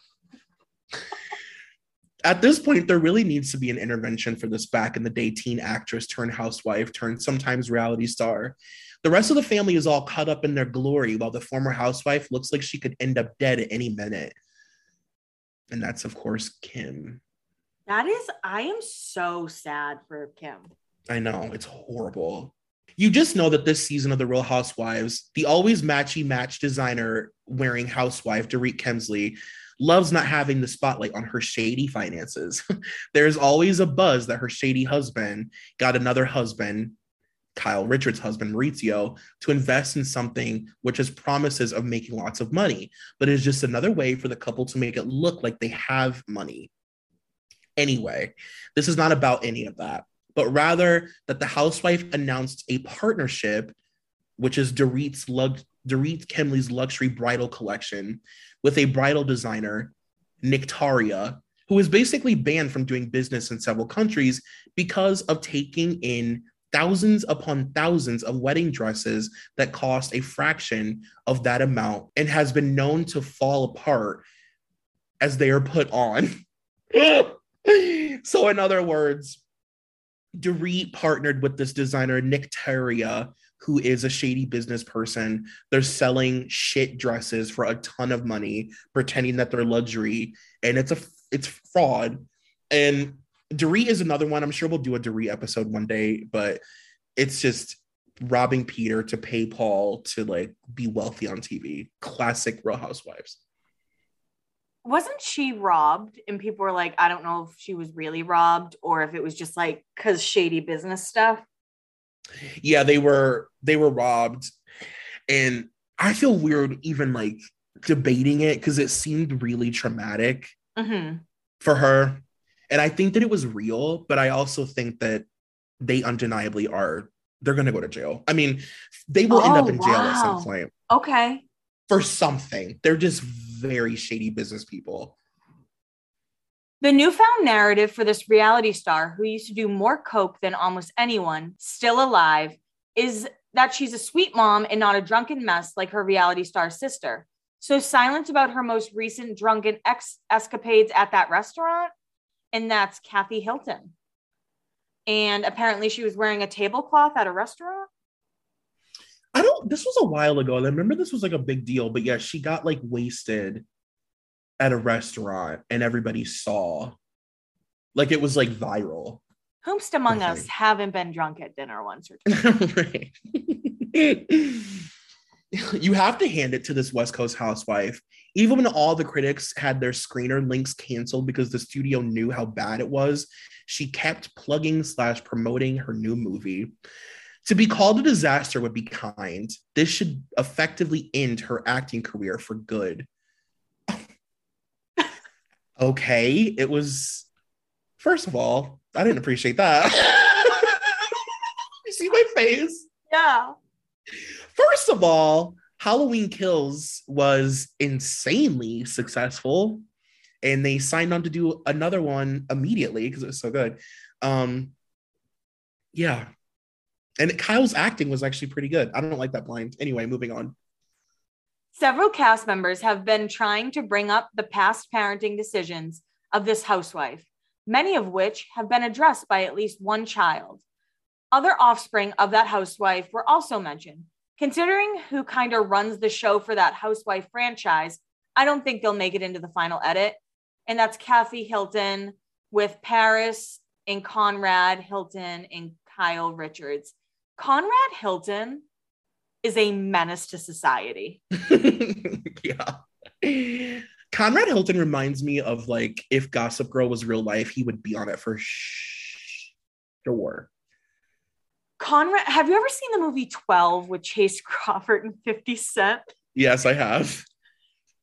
at this point, there really needs to be an intervention for this back in the day teen actress turned housewife turned sometimes reality star. The rest of the family is all caught up in their glory, while the former housewife looks like she could end up dead at any minute. And that's, of course, Kim. That is, I am so sad for Kim. I know, it's horrible. You just know that this season of The Real Housewives, the always matchy match designer wearing housewife, Dorit Kemsley, loves not having the spotlight on her shady finances. There's always a buzz that her shady husband got another husband, Kyle Richards' husband, Mauricio, to invest in something which has promises of making lots of money, but is just another way for the couple to make it look like they have money. Anyway, this is not about any of that, but rather that the housewife announced a partnership, which is Dorit's, lug- Dorit Kemsley's luxury bridal collection, with a bridal designer, Nictaria, who is basically banned from doing business in several countries because of taking in thousands upon thousands of wedding dresses that cost a fraction of that amount and has been known to fall apart as they are put on. so, in other words, Dorit partnered with this designer, Nictaria, who is a shady business person. They're selling shit dresses for a ton of money, pretending that they're luxury, and it's a it's fraud. And Dorit is another one. I'm sure we'll do a Dorit episode one day, but it's just robbing Peter to pay Paul to like be wealthy on TV. Classic Real Housewives wasn't she robbed and people were like i don't know if she was really robbed or if it was just like because shady business stuff yeah they were they were robbed. And i feel weird even like debating it because it seemed really traumatic mm-hmm. for her. And i think that it was real but i also think that they undeniably are they're gonna go to jail. I mean they will oh, end up in jail at some point. Okay. For something. They're just very shady business people. The newfound narrative for this reality star who used to do more coke than almost anyone still alive is that she's a sweet mom and not a drunken mess like her reality star sister. So silent about her most recent drunken ex- escapades at that restaurant, and that's Kathy Hilton. And apparently, she was wearing a tablecloth at a restaurant. I don't. This was a while ago. and I remember this was like a big deal, but yeah, she got like wasted at a restaurant, and everybody saw. Like it was like viral. Whomst among us haven't been drunk at dinner once or twice? you have to hand it to this West Coast housewife. Even when all the critics had their screener links canceled because the studio knew how bad it was, she kept plugging slash promoting her new movie. To be called a disaster would be kind. This should effectively end her acting career for good. Okay, it was. First of all, I didn't appreciate that. you see my face? Yeah. First of all, Halloween Kills was insanely successful, and they signed on to do another one immediately because it was so good. Um, yeah, and Kyle's acting was actually pretty good. I don't like that blind. Anyway, moving on. Several cast members have been trying to bring up the past parenting decisions of this housewife, many of which have been addressed by at least one child. Other offspring of that housewife were also mentioned. Considering who kind of runs the show for that housewife franchise, I don't think they'll make it into the final edit. And that's Kathy Hilton with Paris and Conrad Hilton and Kyle Richards. Conrad Hilton is a menace to society. yeah. Conrad Hilton reminds me of like if Gossip Girl was real life, he would be on it for sure. Conrad, have you ever seen the movie 12 with Chace Crawford and 50 Cent? Yes, I have.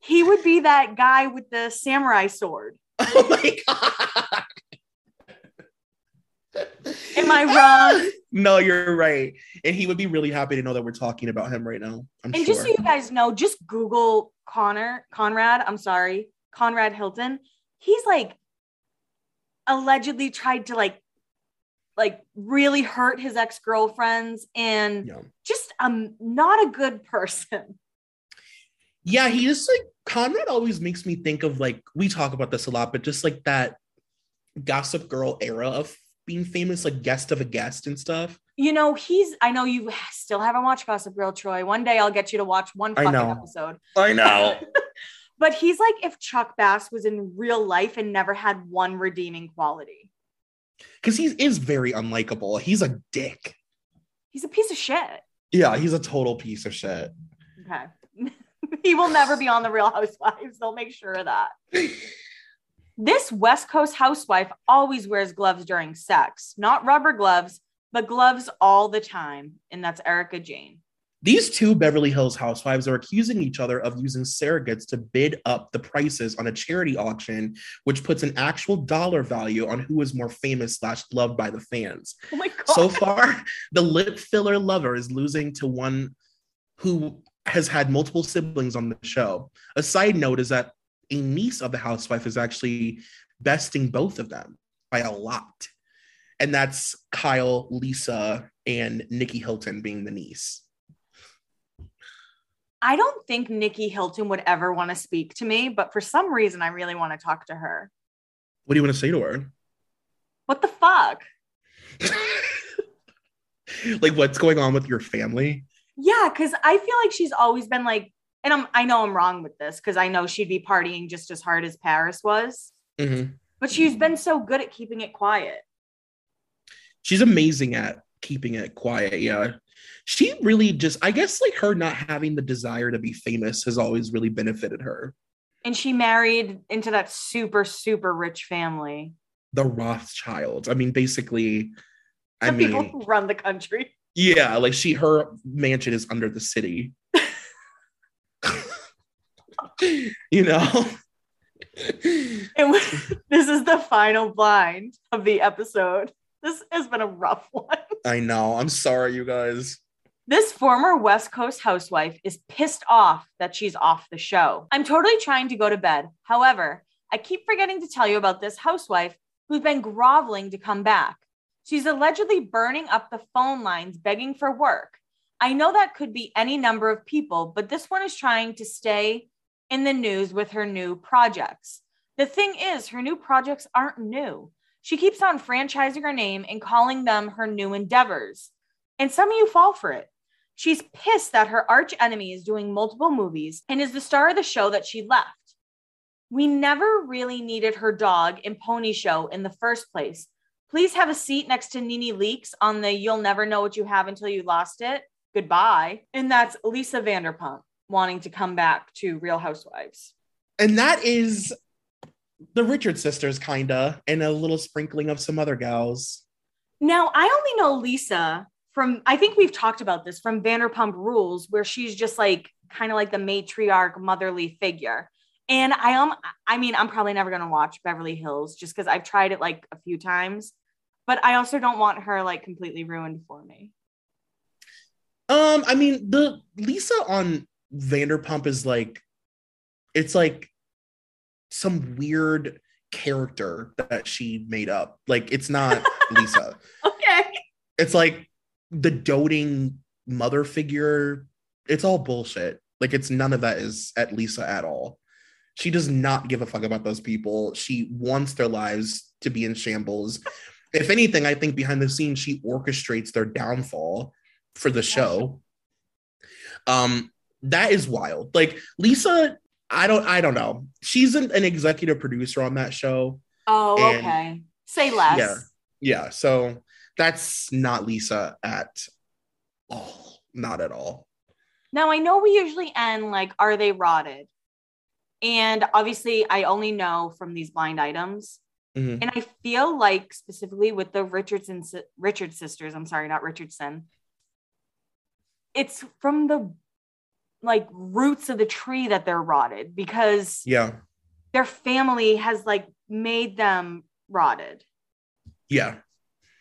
He would be that guy with the samurai sword. Oh my God. Am I wrong? no, you're right. And he would be really happy to know that we're talking about him right now. I'm and sure. just so you guys know, just Google Connor, Conrad, I'm sorry, Conrad Hilton. He's like allegedly tried to like like really hurt his ex-girlfriends and yeah. just um not a good person. Yeah, he just like Conrad always makes me think of like we talk about this a lot, but just like that gossip girl era of being famous, like guest of a guest and stuff. You know, he's. I know you still haven't watched Gossip Girl, Troy. One day I'll get you to watch one fucking I episode. I know. but he's like if Chuck Bass was in real life and never had one redeeming quality. Because he is very unlikable. He's a dick. He's a piece of shit. Yeah, he's a total piece of shit. Okay. he will never be on the Real Housewives. They'll make sure of that. This West Coast housewife always wears gloves during sex, not rubber gloves, but gloves all the time. And that's Erika Jayne. These two Beverly Hills housewives are accusing each other of using surrogates to bid up the prices on a charity auction, which puts an actual dollar value on who is more famous slash loved by the fans. Oh my God. So far, the lip filler lover is losing to one who has had multiple siblings on the show. A side note is that a niece of the housewife is actually besting both of them by a lot. And that's Kyle, Lisa, and Nicky Hilton being the niece. I don't think Nicky Hilton would ever want to speak to me, but for some reason, I really want to talk to her. What do you want to say to her? What the fuck? like, what's going on with your family? Yeah, because I feel like she's always been like, and I'm I know I'm wrong with this because I know she'd be partying just as hard as Paris was, Mhm. but she's been so good at keeping it quiet. She's amazing at keeping it quiet. Yeah. She really just, I guess, like her not having the desire to be famous has always really benefited her. And she married into that super, super rich family. The Rothschilds. I mean, basically, I The people mean, who run the country. yeah, like she, her mansion is under the city. you know? This is the final blind of the episode. This has been a rough one. I know. I'm sorry, you guys. This former West Coast housewife is pissed off that she's off the show. I'm totally trying to go to bed. However, I keep forgetting to tell you about this housewife who's been groveling to come back. She's allegedly burning up the phone lines begging for work. I know that could be any number of people, but this one is trying to stay in the news with her new projects. The thing is, her new projects aren't new. She keeps on franchising her name and calling them her new endeavors. And some of you fall for it. She's pissed that her arch enemy is doing multiple movies and is the star of the show that she left. We never really needed her dog and pony show in the first place. Please have a seat next to NeNe Leakes on the You'll Never Know What You Have Until You Lost It. Goodbye. And that's Lisa Vanderpump wanting to come back to Real Housewives. And that is the Richard sisters, kinda, and a little sprinkling of some other gals. Now, I only know Lisa from, I think we've talked about this from Vanderpump Rules, where she's just like kind of like the matriarch, motherly figure. And I um, I mean, I'm probably never gonna watch Beverly Hills just because I've tried it like a few times, but I also don't want her like completely ruined for me. Um, I mean, the Lisa on Vanderpump is like, it's like some weird character that she made up. Like, it's not Lisa. Okay. It's like the doting mother figure. It's all bullshit. Like, it's none of that is at Lisa at all. She does not give a fuck about those people. She wants their lives to be in shambles. If anything, I think behind the scenes, she orchestrates their downfall for the show. Um, that is wild. Like Lisa, I don't, I don't know. She's an, an executive producer on that show. Oh, And- okay. Say less. Yeah. Yeah. So that's not Lisa at all. Not at all. Now I know we usually end like, are they rotted? And obviously, I only know from these blind items. Mhm. And I feel like specifically with the Richardson Richard sisters, I'm sorry, not Richardson. It's from the like roots of the tree that they're rotted because Yeah. their family has like made them rotted. Yeah.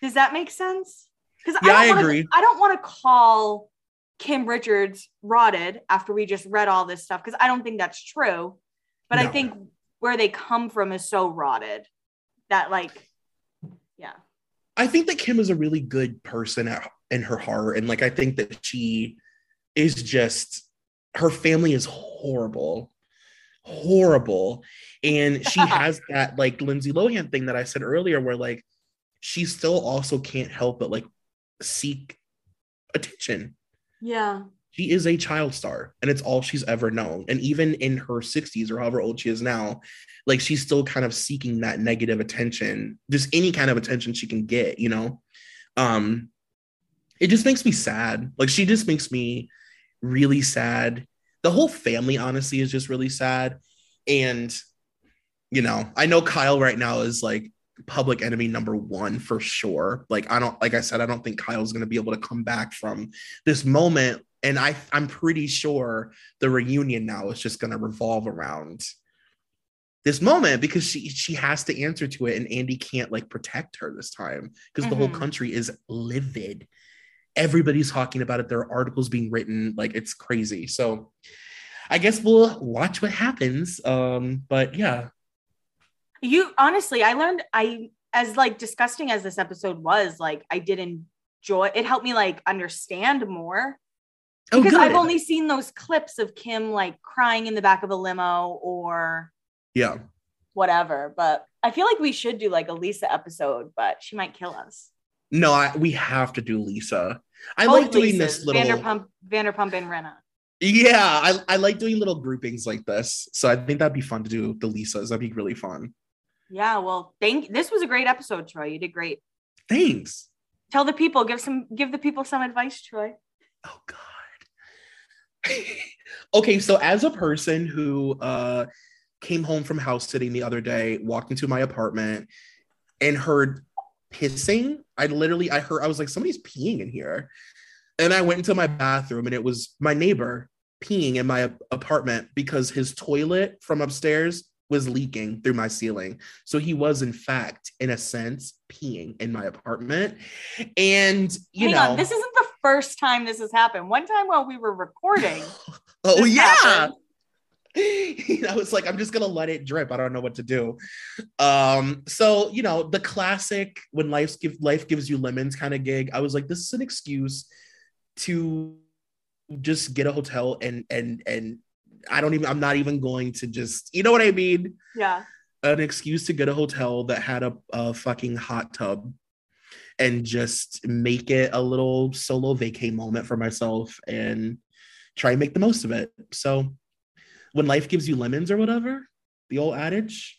Does that make sense? Because Yeah, I don't wanna- agree. I don't want to call Kim Richards rotted after we just read all this stuff because I don't think that's true. But I think where they come from is so rotted that like, yeah. I think that Kim is a really good person at, in her heart. And like, I think that she is just, her family is horrible, horrible. And she has that like Lindsay Lohan thing that I said earlier, where like she still also can't help but like seek attention. Yeah. She is a child star and it's all she's ever known. And even in her 60s or however old she is now, like she's still kind of seeking that negative attention, just any kind of attention she can get, you know? Um, it just makes me sad. Like she just makes me really sad the whole family honestly is just really sad. And you know, I know Kyle right now is like public enemy number one for sure. Like I don't like I said, I don't think Kyle's gonna be able to come back from this moment. And I I'm pretty sure the reunion now is just gonna revolve around this moment because she she has to answer to it and Andy can't like protect her this time because mm-hmm. the whole mm-hmm. country is livid. Everybody's talking about it. There are articles being written, like it's crazy. So I guess we'll watch what happens. Um, but yeah. You honestly, I learned I as like disgusting as this episode was, like I did enjoy it helped me like understand more. Oh, because I've only seen those clips of Kim like crying in the back of a limo or yeah. Whatever. But I feel like we should do like a Lisa episode, but she might kill us. No, I, we have to do Lisa. I Both like doing Lisas, this little Vanderpump, Vanderpump and Rinna. Yeah, I, I like doing little groupings like this. So I think that'd be fun to do the Lisas. That'd be really fun. Yeah, well, thank this was a great episode, Troy. You did great. Thanks. Tell the people, give some give the people some advice, Troy. Oh God. okay, so as a person who uh came home from house sitting the other day, walked into my apartment and heard pissing. I literally I heard I was like somebody's peeing in here. And I went into my bathroom and it was my neighbor peeing in my apartment because his toilet from upstairs was leaking through my ceiling. So he was in fact in a sense peeing in my apartment. And you Hang know, on, this isn't the first time this has happened. One time while we were recording. oh yeah. Happened. I was like, I'm just gonna let it drip. I don't know what to do. Um, so you know, the classic when life give life gives you lemons kind of gig. I was like, this is an excuse to just get a hotel and and and I don't even I'm not even going to just you know what I mean? Yeah. An excuse to get a hotel that had a, a fucking hot tub and just make it a little solo vacay moment for myself and try and make the most of it. So when life gives you lemons or whatever, the old adage.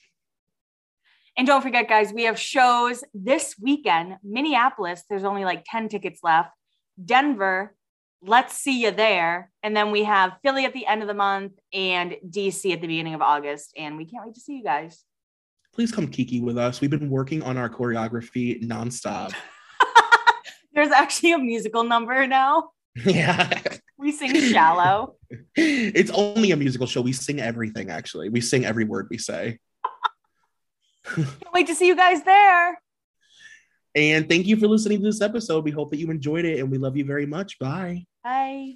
And don't forget, guys, we have shows this weekend. Minneapolis, there's only like 10 tickets left. Denver, let's see you there. And then we have Philly at the end of the month and DC at the beginning of August. And we can't wait to see you guys. Please come kiki with us. We've been working on our choreography nonstop. There's actually a musical number now. Yeah. We sing shallow. It's only a musical show. We sing everything, actually. We sing every word we say. Can't wait to see you guys there. And thank you for listening to this episode. We hope that you enjoyed it and we love you very much. Bye. Bye.